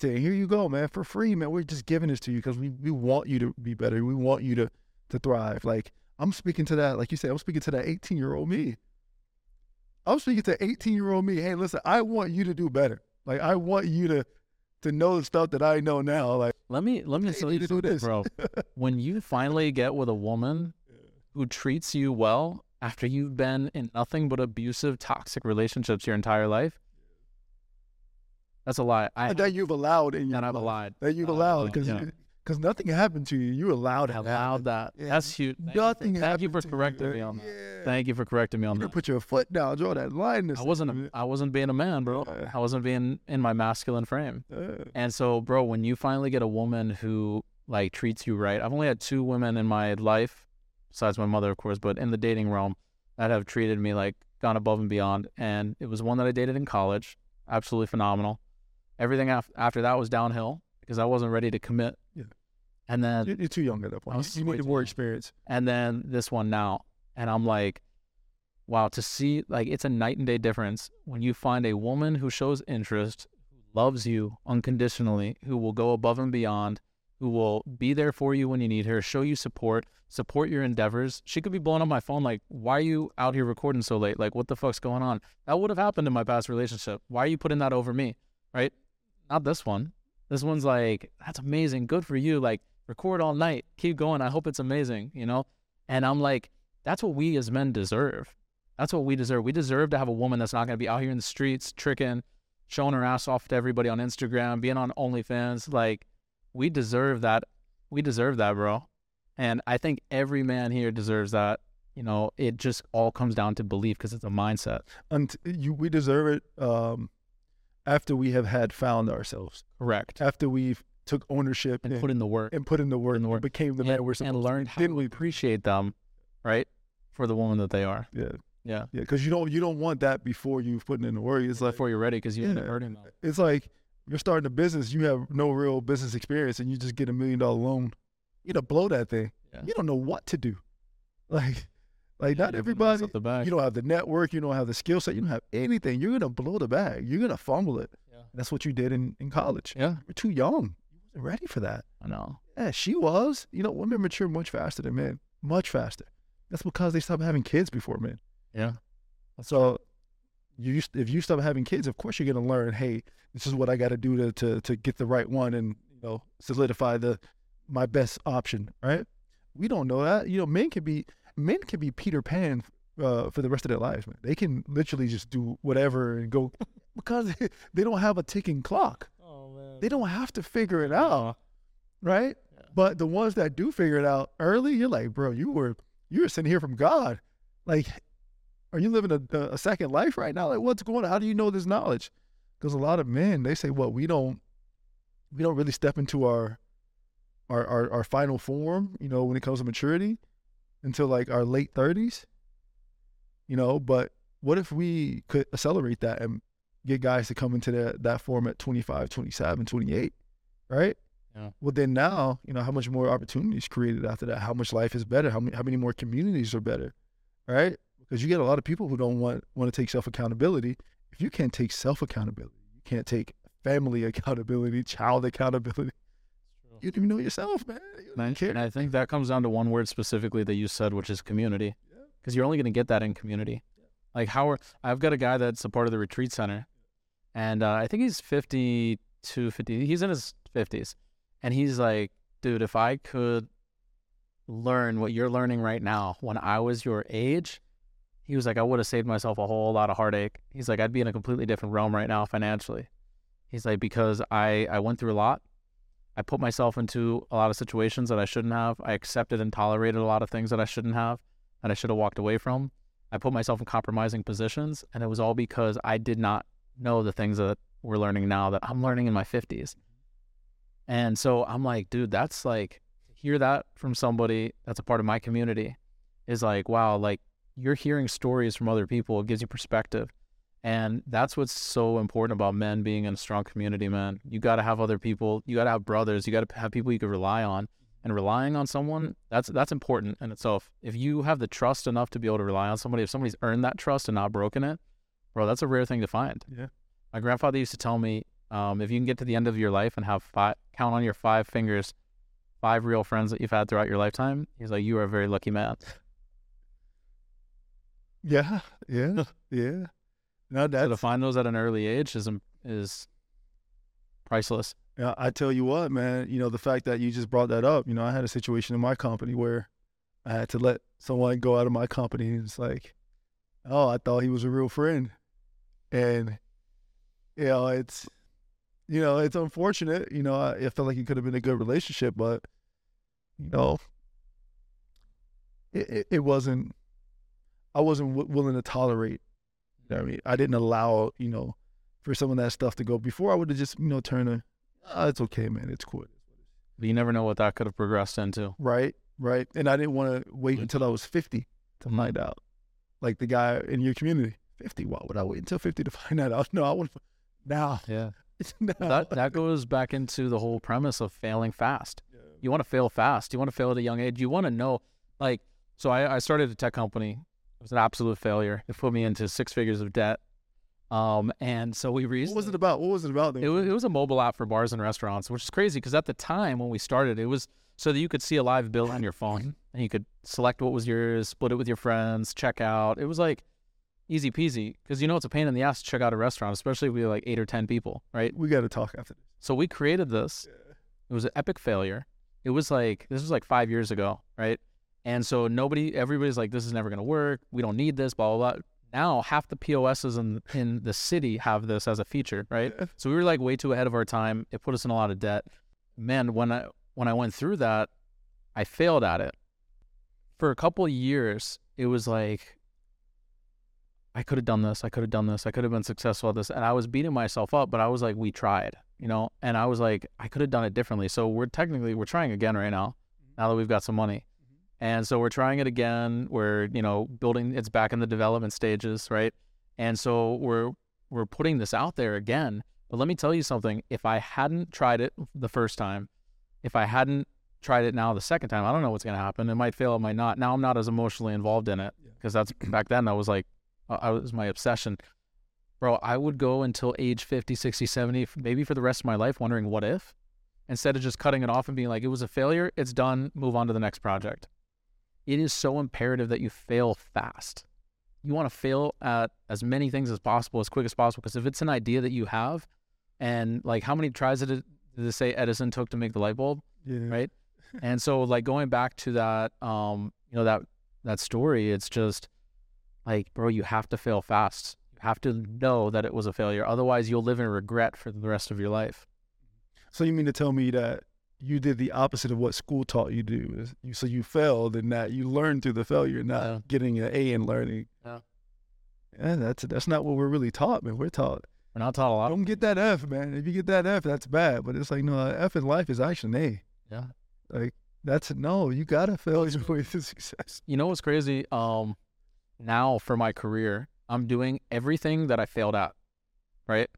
Saying, here you go, man, for free, man. We're just giving this to you because we, we want you to be better. We want you to to thrive. Like I'm speaking to that, like you said, I'm speaking to that 18 year old me. I'm speaking to 18 year old me. Hey, listen, I want you to do better. Like I want you to to know the stuff that I know now. Like Let me let me tell you do this. bro. when you finally get with a woman who treats you well after you've been in nothing but abusive, toxic relationships your entire life, that's a lie. I that you've allowed in your and I've life. lied. that you've allowed because yeah. Nothing happened to you. You allowed it. To allowed that. Yeah, That's huge. Thank you Nothing Thank you for correcting you. me on that. Yeah. Thank you for correcting me on You that. put your foot down, draw that line. I wasn't a, I wasn't being a man, bro. Yeah. I wasn't being in my masculine frame. Uh, And so, bro, when you finally get a woman who like treats you right, I've only had two women in my life, besides my mother, of course, but in the dating realm that have treated me like gone above and beyond. And it was one that I dated in college, absolutely phenomenal. Everything af- after that was downhill because I wasn't ready to commit. And then you're, you're too young at that point. You, you need more young. experience. and then this one now. And i'm like wow to see like it's a night and day difference when you find a woman who shows interest who loves you unconditionally who will go above and beyond who will be there for you when you need her show you support support your endeavors. She could be blowing up my phone like why are you out here recording so late? Like what the fuck's going on? That would have happened in my past relationship. Why are you putting that over me? Right? Not this one. This one's like that's amazing. Good for you. Like record all night keep going i hope it's amazing you know and I'm like, that's what we as men deserve. That's what we deserve. We deserve to have a woman that's not going to be out here in the streets tricking, showing her ass off to everybody on Instagram, being on OnlyFans. Like, we deserve that. We deserve that, bro. And I think every man here deserves that. You know, it just all comes down to belief because it's a mindset. And you, we deserve it um, after we have had found ourselves, Correct. after we've took ownership And and, put in the work. and put in the work, and, the work. became the and, man we're supposed and to be. learned how Didn't to we? appreciate them, right? For the woman that they are. Yeah, Yeah. yeah. Because you don't you don't want that before you've put in the work. It's like Before you're ready because you Yeah. hurting them. it's like you're starting a business, you have no real business experience, and you just get a million dollar loan. You to blow that thing. Yeah. You don't know what to do. Like, like Yeah, not everybody. You don't have the network. You don't have the skill set. You don't have anything. You're gonna blow the bag. You're gonna fumble it. Yeah. That's what you did in, in college. Yeah. You're too young. Ready for that. I know. Yeah, she was. You know, women mature much faster than men. Much faster. That's because they stopped having kids before men. Yeah. So you used- if you stop having kids, of course you're gonna learn. Hey, this is what I got to do to to to get the right one and you know solidify the my best option. Right? We don't know that. You know, men can be men can be Peter Pan uh, for the rest of their lives. Man, they can literally just do whatever and go because they don't have a ticking clock. Man. They don't have to figure it out, right? But the ones that do figure it out early, you're like, bro, you were you were sitting here from God. Like, are you living a, a second life right now? Like, what's going on? How do you know this knowledge? Because a lot of men, they say, well, we don't we don't really step into our our our, our final form, you know, when it comes to maturity until like our late thirties. You know, but what if we could accelerate that and get guys to come into that, that form at 25, 27, 28, right? Yeah. Well, then now, you know, how much more opportunities created after that? How much life is better? How many, how many more communities are better, right? Because you get a lot of people who don't want, want to take self accountability. If you can't take self accountability, you can't take family accountability, child accountability. You don't even know yourself, man. You And and I think that comes down to one word specifically that you said, which is community. Yeah. Because you're only going to get that in community. Like how are, I've got a guy that's a part of the retreat center, and uh, I think he's 52, 50. He's in his 50s, and he's like, dude, if I could learn what you're learning right now when I was your age, he was like, I would have saved myself a whole lot of heartache. He's like, I'd be in a completely different realm right now financially. He's like, because I I went through a lot. I put myself into a lot of situations that I shouldn't have. I accepted and tolerated a lot of things that I shouldn't have, that I should have walked away from. I put myself in compromising positions, and it was all because I did not know the things that we're learning now that I'm learning in my 50s. And so I'm like, dude, that's like, hear that from somebody that's a part of my community is like, wow, like you're hearing stories from other people. It gives you perspective. And that's what's so important about men being in a strong community, man. You got to have other people. You got to have brothers. You got to have people you can rely on. And relying on someone, mm-hmm. that's that's important in itself. If you have the trust enough to be able to rely on somebody, if somebody's earned that trust and not broken it, bro, that's a rare thing to find. Yeah. My grandfather used to tell me, um, if you can get to the end of your life and have five, count on your five fingers, five real friends that you've had throughout your lifetime, he's like, you are a very lucky man. yeah, yeah, yeah. No, So to find those at an early age is is priceless. Yeah, I tell you what, man, you know, the fact that you just brought that up, you know, I had a situation in my company where I had to let someone go out of my company and it's like, oh, I thought he was a real friend. And, you know, it's, you know, it's unfortunate. You know, I, it felt like it could have been a good relationship, but, you know, it, it, it wasn't, I wasn't w- willing to tolerate. You know what I mean? I didn't allow, you know, for some of that stuff to go. Before I would have just, you know, turned a, oh, it's okay, man. It's cool. But you never know what that could have progressed into. Right, right. And I didn't want to wait until I was 50 to find out. Like the guy in your community, 50. Why would I wait until 50 to find that out? No, I want now. Yeah. Now. That that goes back into the whole premise of failing fast. You want to fail fast. You want to fail at a young age. You want to know, like, so I, I started a tech company. It was an absolute failure. It put me into six figures of debt. Um, and so we what was it about? What was it about? Then? It was, it was a mobile app for bars and restaurants, which is crazy because at the time when we started, it was so that you could see a live bill on your phone and you could select what was yours, split it with your friends, check out. It was like easy peasy because you know it's a pain in the ass to check out a restaurant, especially if we have like eight or 10 people, right? we got to talk after this. So we created this. It was an epic failure. It was like, this was like five years ago, right? And so nobody, everybody's like, this is never going to work. We don't need this, blah, blah, blah. Now half the POSs in, in the city have this as a feature, right? Yeah. So we were like way too ahead of our time. It put us in a lot of debt. Man, when I when I went through that, I failed at it. For a couple of years, it was like I could have done this, I could have done this, I could have been successful at this. And I was beating myself up, but I was like, we tried, you know? And I was like, I could have done it differently. So we're technically we're trying again right now, mm-hmm. now that we've got some money. Mm-hmm. And so we're trying it again. We're, you know, building it's back in the development stages, right? And so we're we're putting this out there again. But let me tell you something. If I hadn't tried it the first time, if I hadn't tried it now the second time, I don't know what's going to happen. It might fail, it might not. Now I'm not as emotionally involved in it because that's back then I was like, I was my obsession. Bro, I would go until age 50, 60, 70, maybe for the rest of my life wondering what if instead of just cutting it off and being like, it was a failure, it's done, move on to the next project. It is so imperative that you fail fast. you want to fail at as many things as possible, as quick as possible. Because if it's an idea that you have, and like how many tries did it, did it say Edison took to make the light bulb? Yeah. Right. and so like going back to that, um, you know that that story, it's just like, bro, you have to fail fast. You have to know that it was a failure. Otherwise, you'll live in regret for the rest of your life. So you mean to tell me that you did the opposite of what school taught you to do? So you failed and that you learned through the failure, not Yeah. getting an A and learning. Yeah. Yeah, that's that's not what we're really taught, man. We're taught We're not taught a lot. don't get that F, man. If you get that F, that's bad. But it's like no, F in life is actually an A. Yeah. Like that's no, you gotta fail your way to success. You know what's crazy? Um, now for my career, I'm doing everything that I failed at. Right?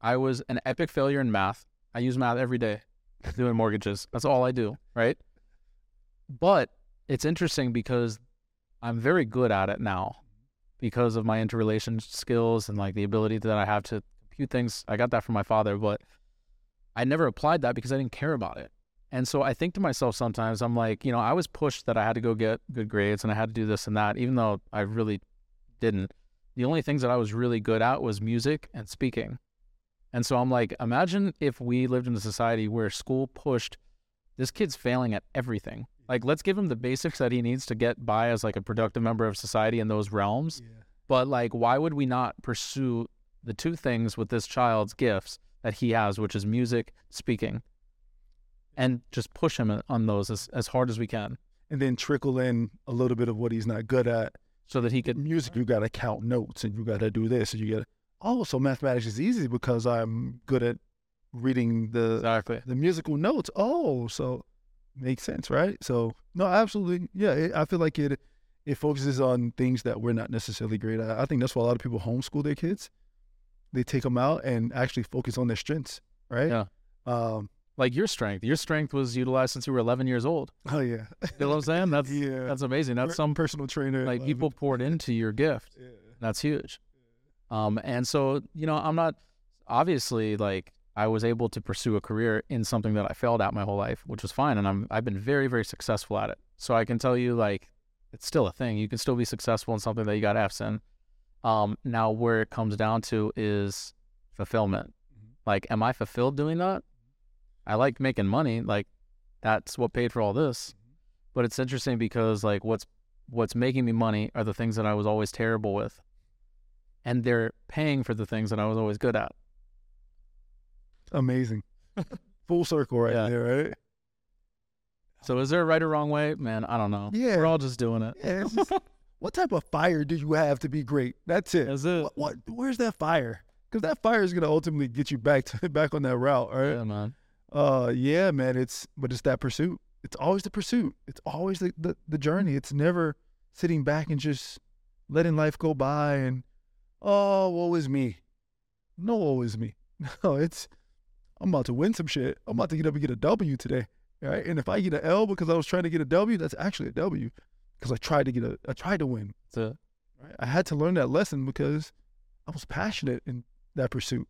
I was an epic failure in math. I use math every day, doing mortgages. That's all I do. Right? But it's interesting because I'm very good at it now because of my interrelation skills and like the ability that I have to compute things. I got that from my father, but I never applied that because I didn't care about it. And so I think to myself sometimes, I'm like, you know, I was pushed that I had to go get good grades and I had to do this and that, even though I really didn't. The only things that I was really good at was music and speaking. And so I'm like, imagine if we lived in a society where school pushed this kid's failing at everything. Like, let's give him the basics that he needs to get by as like a productive member of society in those realms. Yeah. But like, why would we not pursue the two things with this child's gifts that he has, which is music, speaking, and just push him on those as, as hard as we can And then trickle in a little bit of what he's not good at. so that he could. Music, you gotta count notes and you gotta do this and you gotta also mathematics is easy because I'm good at reading the Exactly. the musical notes. Oh, so makes sense, right? So no, absolutely, yeah. It, I feel like it it focuses on things that we're not necessarily great at. I think that's why a lot of people homeschool their kids. They take them out and actually focus on their strengths, right? Yeah. Um. Like your strength. Your strength was utilized since you were 11 years old. Oh yeah. You know what I'm saying? That's yeah. that's amazing. That's some personal trainer. like people poured into your gift. Yeah. That's huge. Um, and so you know, I'm not obviously like I was able to pursue a career in something that I failed at my whole life, which was fine, and I'm I've been very very successful at it. So I can tell you like it's still a thing. You can still be successful in something that you got F's in. Um, now where it comes down to is fulfillment. Mhm. Like, am I fulfilled doing that? I like making money. Like, that's what paid for all this. Mm-hmm. But it's interesting because like what's what's making me money are the things that I was always terrible with. And they're paying for the things that I was always good at. Amazing. Full circle right Yeah. there, right? So is there a right or wrong way? Man, I don't know. Yeah. We're all just doing it. Yeah. just- what type of fire do you have to be great? That's it. That's it. What, what where's that fire? Because that fire is gonna ultimately get you back to back on that route, right? Yeah, man. Uh, yeah, man. It's but it's that pursuit. It's always the pursuit. It's always the the, the journey. It's never sitting back and just letting life go by and oh, woe is me. No, woe is me. No, it's I'm about to win some shit. I'm about to get up and get a W today, right? And if I get an L because I was trying to get a W, that's actually a W because I tried to get a I tried to win. It. Right? I had to learn that lesson because I was passionate in that pursuit.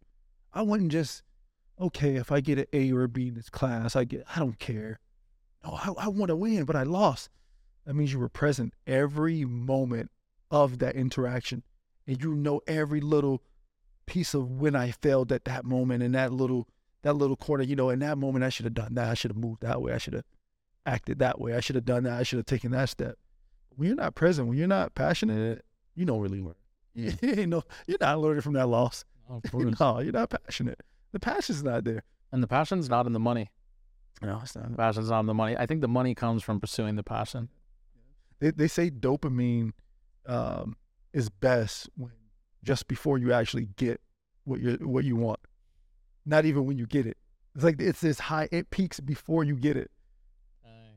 I wasn't just okay if I get an A or a B in this class. I get I don't care. No, I, I want to win, but I lost. That means you were present every moment of that interaction, and you know every little piece of when I failed at that moment and that little that little corner. You know, in that moment I should have done that. I should have moved that way. I should have acted that way. I should have done that. I should have taken that step. When you're not present, when you're not passionate, you don't really learn. You know, you're not learning from that loss. No, you're not passionate. The passion's not there. and the passion's not in the money. No, it's not. The passion's not in the money. I think the money comes from pursuing the passion. They they say dopamine um, is best when just before you actually get what you what you want, not even when you get it. It's like it's this high. It peaks before you get it.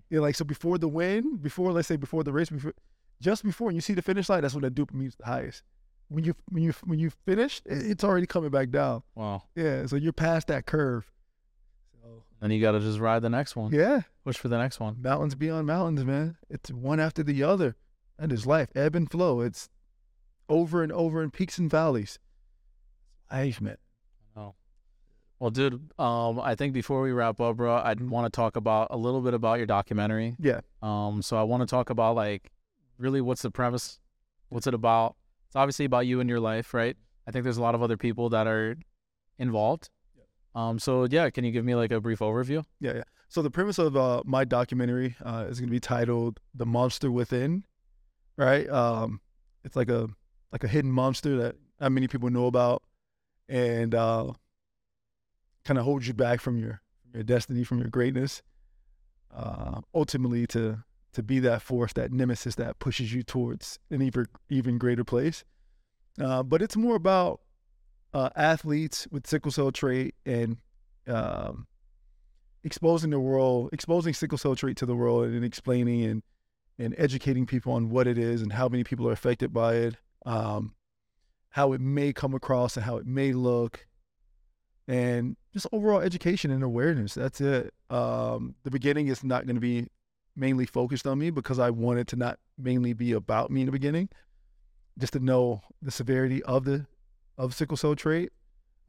Yeah, like so before the win, before let's say before the race, before just before you see the finish line, that's when the dopamine's the highest. When you when you when you finish, it- it's already coming back down. Wow. Yeah, so you're past that curve. So Then you got to just ride the next one. yeah, Push for the next one. mountains beyond mountains, man. It's one after the other. That is life, ebb and flow. It's over and over in peaks and valleys. Life, man. Oh. Well, dude, um, I think before we wrap up, bro, I want to talk about a little bit about your documentary. Yeah. Um, so I want to talk about like really what's the premise, what's it about. Obviously about you and your life, right? I think there's a lot of other people that are involved. Um, so yeah, can you give me like a brief overview? Yeah, yeah. So the premise of uh, my documentary uh, is going to be titled "The Monster Within," right? Um, it's like a like a hidden monster that not many people know about, and uh, kind of holds you back from your your destiny, from your greatness. Uh, ultimately, to to be that force, that nemesis that pushes you towards an even even greater place. Uh, but it's more about uh, athletes with sickle cell trait and um, exposing the world, exposing sickle cell trait to the world, and explaining and and educating people on what it is and how many people are affected by it, um, how it may come across and how it may look, and just overall education and awareness. That's it. Um, the beginning is not going to be mainly focused on me because I wanted to not mainly be about me in the beginning, just to know the severity of the of sickle cell trait,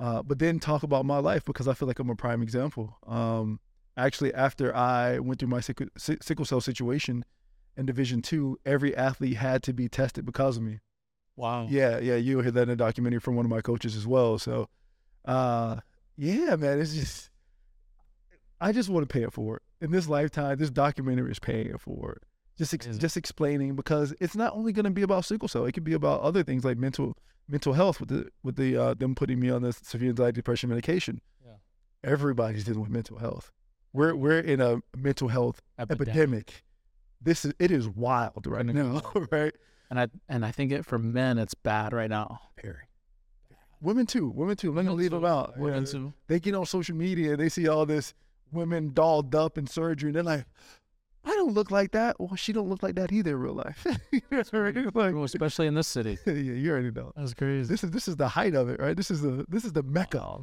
uh, but then talk about my life because I feel like I'm a prime example. Um, actually, after I went through my sickle, sickle cell situation in Division Two, every athlete had to be tested because of me. Wow. Yeah, yeah, you'll hear that in a documentary from one of my coaches as well. So, uh, yeah, man, it's just I just want to pay it forward in this lifetime. This documentary is paying for it. Just ex- just explaining because it's not only going to be about sickle cell; it could be about other things like mental mental health with the with the uh, them putting me on this severe anxiety depression medication. Yeah. Everybody's dealing with mental health. We're we're in a mental health Epidemic. epidemic. This is it is wild right now, right? And I and I think it for men it's bad right now. Very. Women too. Women too. I'm not gonna leave them out. Women too. They get on social media, they see all this women dolled up in surgery, and they're like, I don't look like that. Well, she don't look like that either in real life. That's right. Like, Bro, especially in this city. yeah, you already know. That's crazy. This is this is the height of it, right? This is the this is the mecca.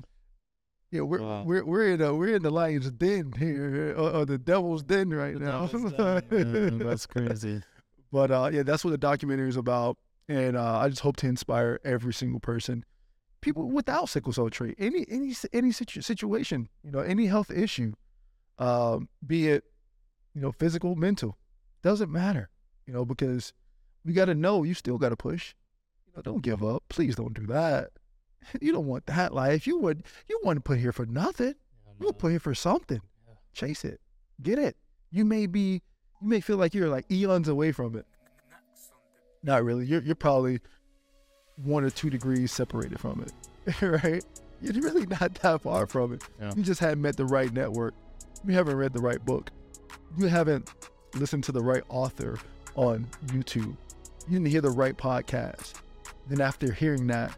Yeah, we're Wow. we're we're in a, we're in the lion's den here, or, or the devil's den right now. That's crazy. But uh, yeah, that's what the documentary is about, and uh, I just hope to inspire every single person, people without sickle cell trait, any any any situ- situation, you know, any health issue, um, be it you know physical, mental, doesn't matter, you know, because we got to know you still got to push. You know, don't give up. Please don't do that. You don't want that life. You would you want to put here for nothing. You put here for something. Chase it. Get it. You may be you may feel like you're like eons away from it. Not really. You're you're probably one or two degrees separated from it. right? You're really not that far from it. Yeah. You just haven't met the right network. You haven't read the right book. You haven't listened to the right author on YouTube. You didn't hear the right podcast. Then after hearing that,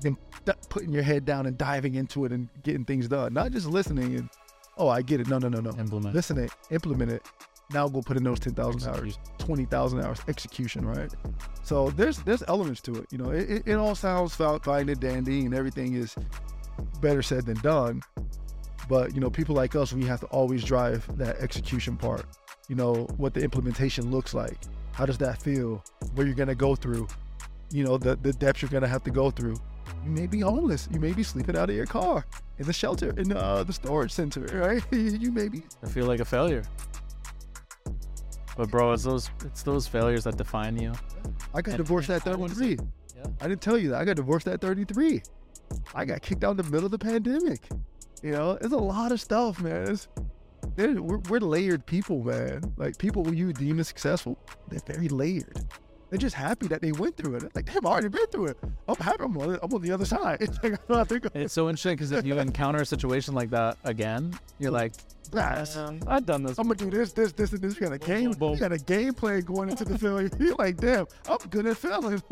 then putting your head down and diving into it and getting things done. Not just listening and oh I get it. No, no, no, no. Implement. Listen it, implement it. Now go put in those ten thousand hours, twenty thousand hours execution, right? So there's there's elements to it. You know, it, it, it all sounds fi- fine and dandy, and everything is better said than done. But you know, people like us, we have to always drive that execution part. You know, what the implementation looks like. How does that feel? Where you're gonna go through? You know, the the depths you're gonna have to go through. You may be homeless. You may be sleeping out of your car in the shelter in uh, the storage center, right? you may be I feel like a failure. But bro, it's those it's those failures that define you. I got And- divorced at 33. Yeah. I didn't tell you that. I got divorced at 33. I got kicked out in the middle of the pandemic. You know, it's a lot of stuff, man. It's, we're, we're layered people, man. Like people who you deem as successful, they're very layered. They're just happy that they went through it. They're like, they've already been through it. I'm happy. I'm on, I'm on the other side. It's like, I think, It's so interesting because if you encounter a situation like that again, you're like, nah, "Man, I've done this. I'm gonna do this, this, this, and this. You got a game, boom. you got a game plan going into the failure. You're like, damn, I'm good at failing.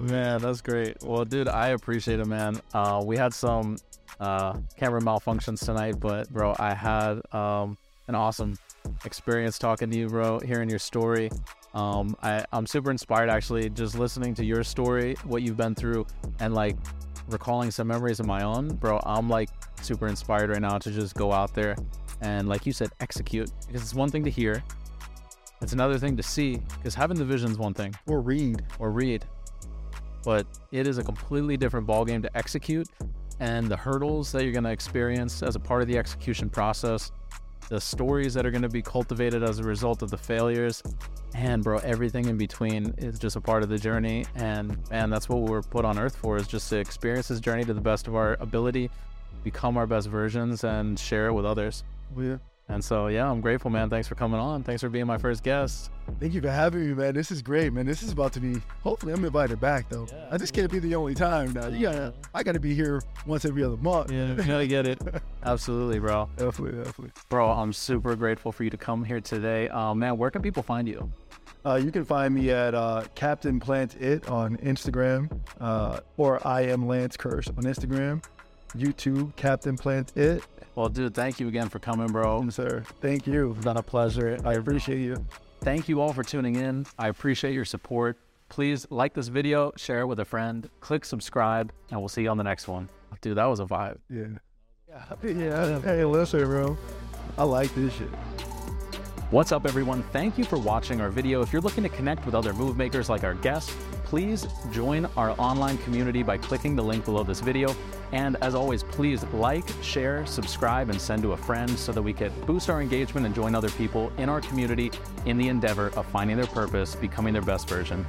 Man, that's great. Well, dude, I appreciate it, man. Uh, we had some uh, camera malfunctions tonight, but bro, I had um, an awesome experience talking to you, bro. Hearing your story, um, I, I'm super inspired actually. Just listening to your story, what you've been through, and like recalling some memories of my own, bro. I'm like super inspired right now to just go out there and, like you said, execute. Because it's one thing to hear, it's another thing to see. Because having the vision is one thing or read. or read. But it is a completely different ballgame to execute, and the hurdles that you're going to experience as a part of the execution process the stories that are going to be cultivated as a result of the failures, and bro, everything in between is just a part of the journey. And man, that's what we're put on earth for is just to experience this journey to the best of our ability, become our best versions, and share it with others. Yeah. And so, yeah, I'm grateful, man. Thanks for coming on. Thanks for being my first guest. Thank you for having me, man. This is great, man. This is about to be. Hopefully, I'm invited back though. Yeah, I just can't be the only time now. You gotta. I gotta be here once every other month. Yeah, gotta get it. Absolutely, bro. definitely, definitely. Bro, I'm super grateful for you to come here today. Uh, man, where can people find you? Uh, you can find me at uh, Kaptain Plantit on Instagram, uh, or I am Lance Kearse on Instagram. YouTube, Kaptain Plantit. Well, dude, thank you again for coming, bro. Um, sir, thank you. It's been a pleasure. I appreciate you. Thank you all for tuning in. I appreciate your support. Please like this video, share it with a friend, click subscribe, and we'll see you on the next one. Dude, that was a vibe. Yeah. Yeah. Yeah. Hey, listen, bro. I like this shit. What's up, everyone? Thank you for watching our video. If you're looking to connect with other move makers like our guests, please join our online community by clicking the link below this video. And as always, please like, share, subscribe, and send to a friend so that we can boost our engagement and join other people in our community in the endeavor of finding their purpose, becoming their best version.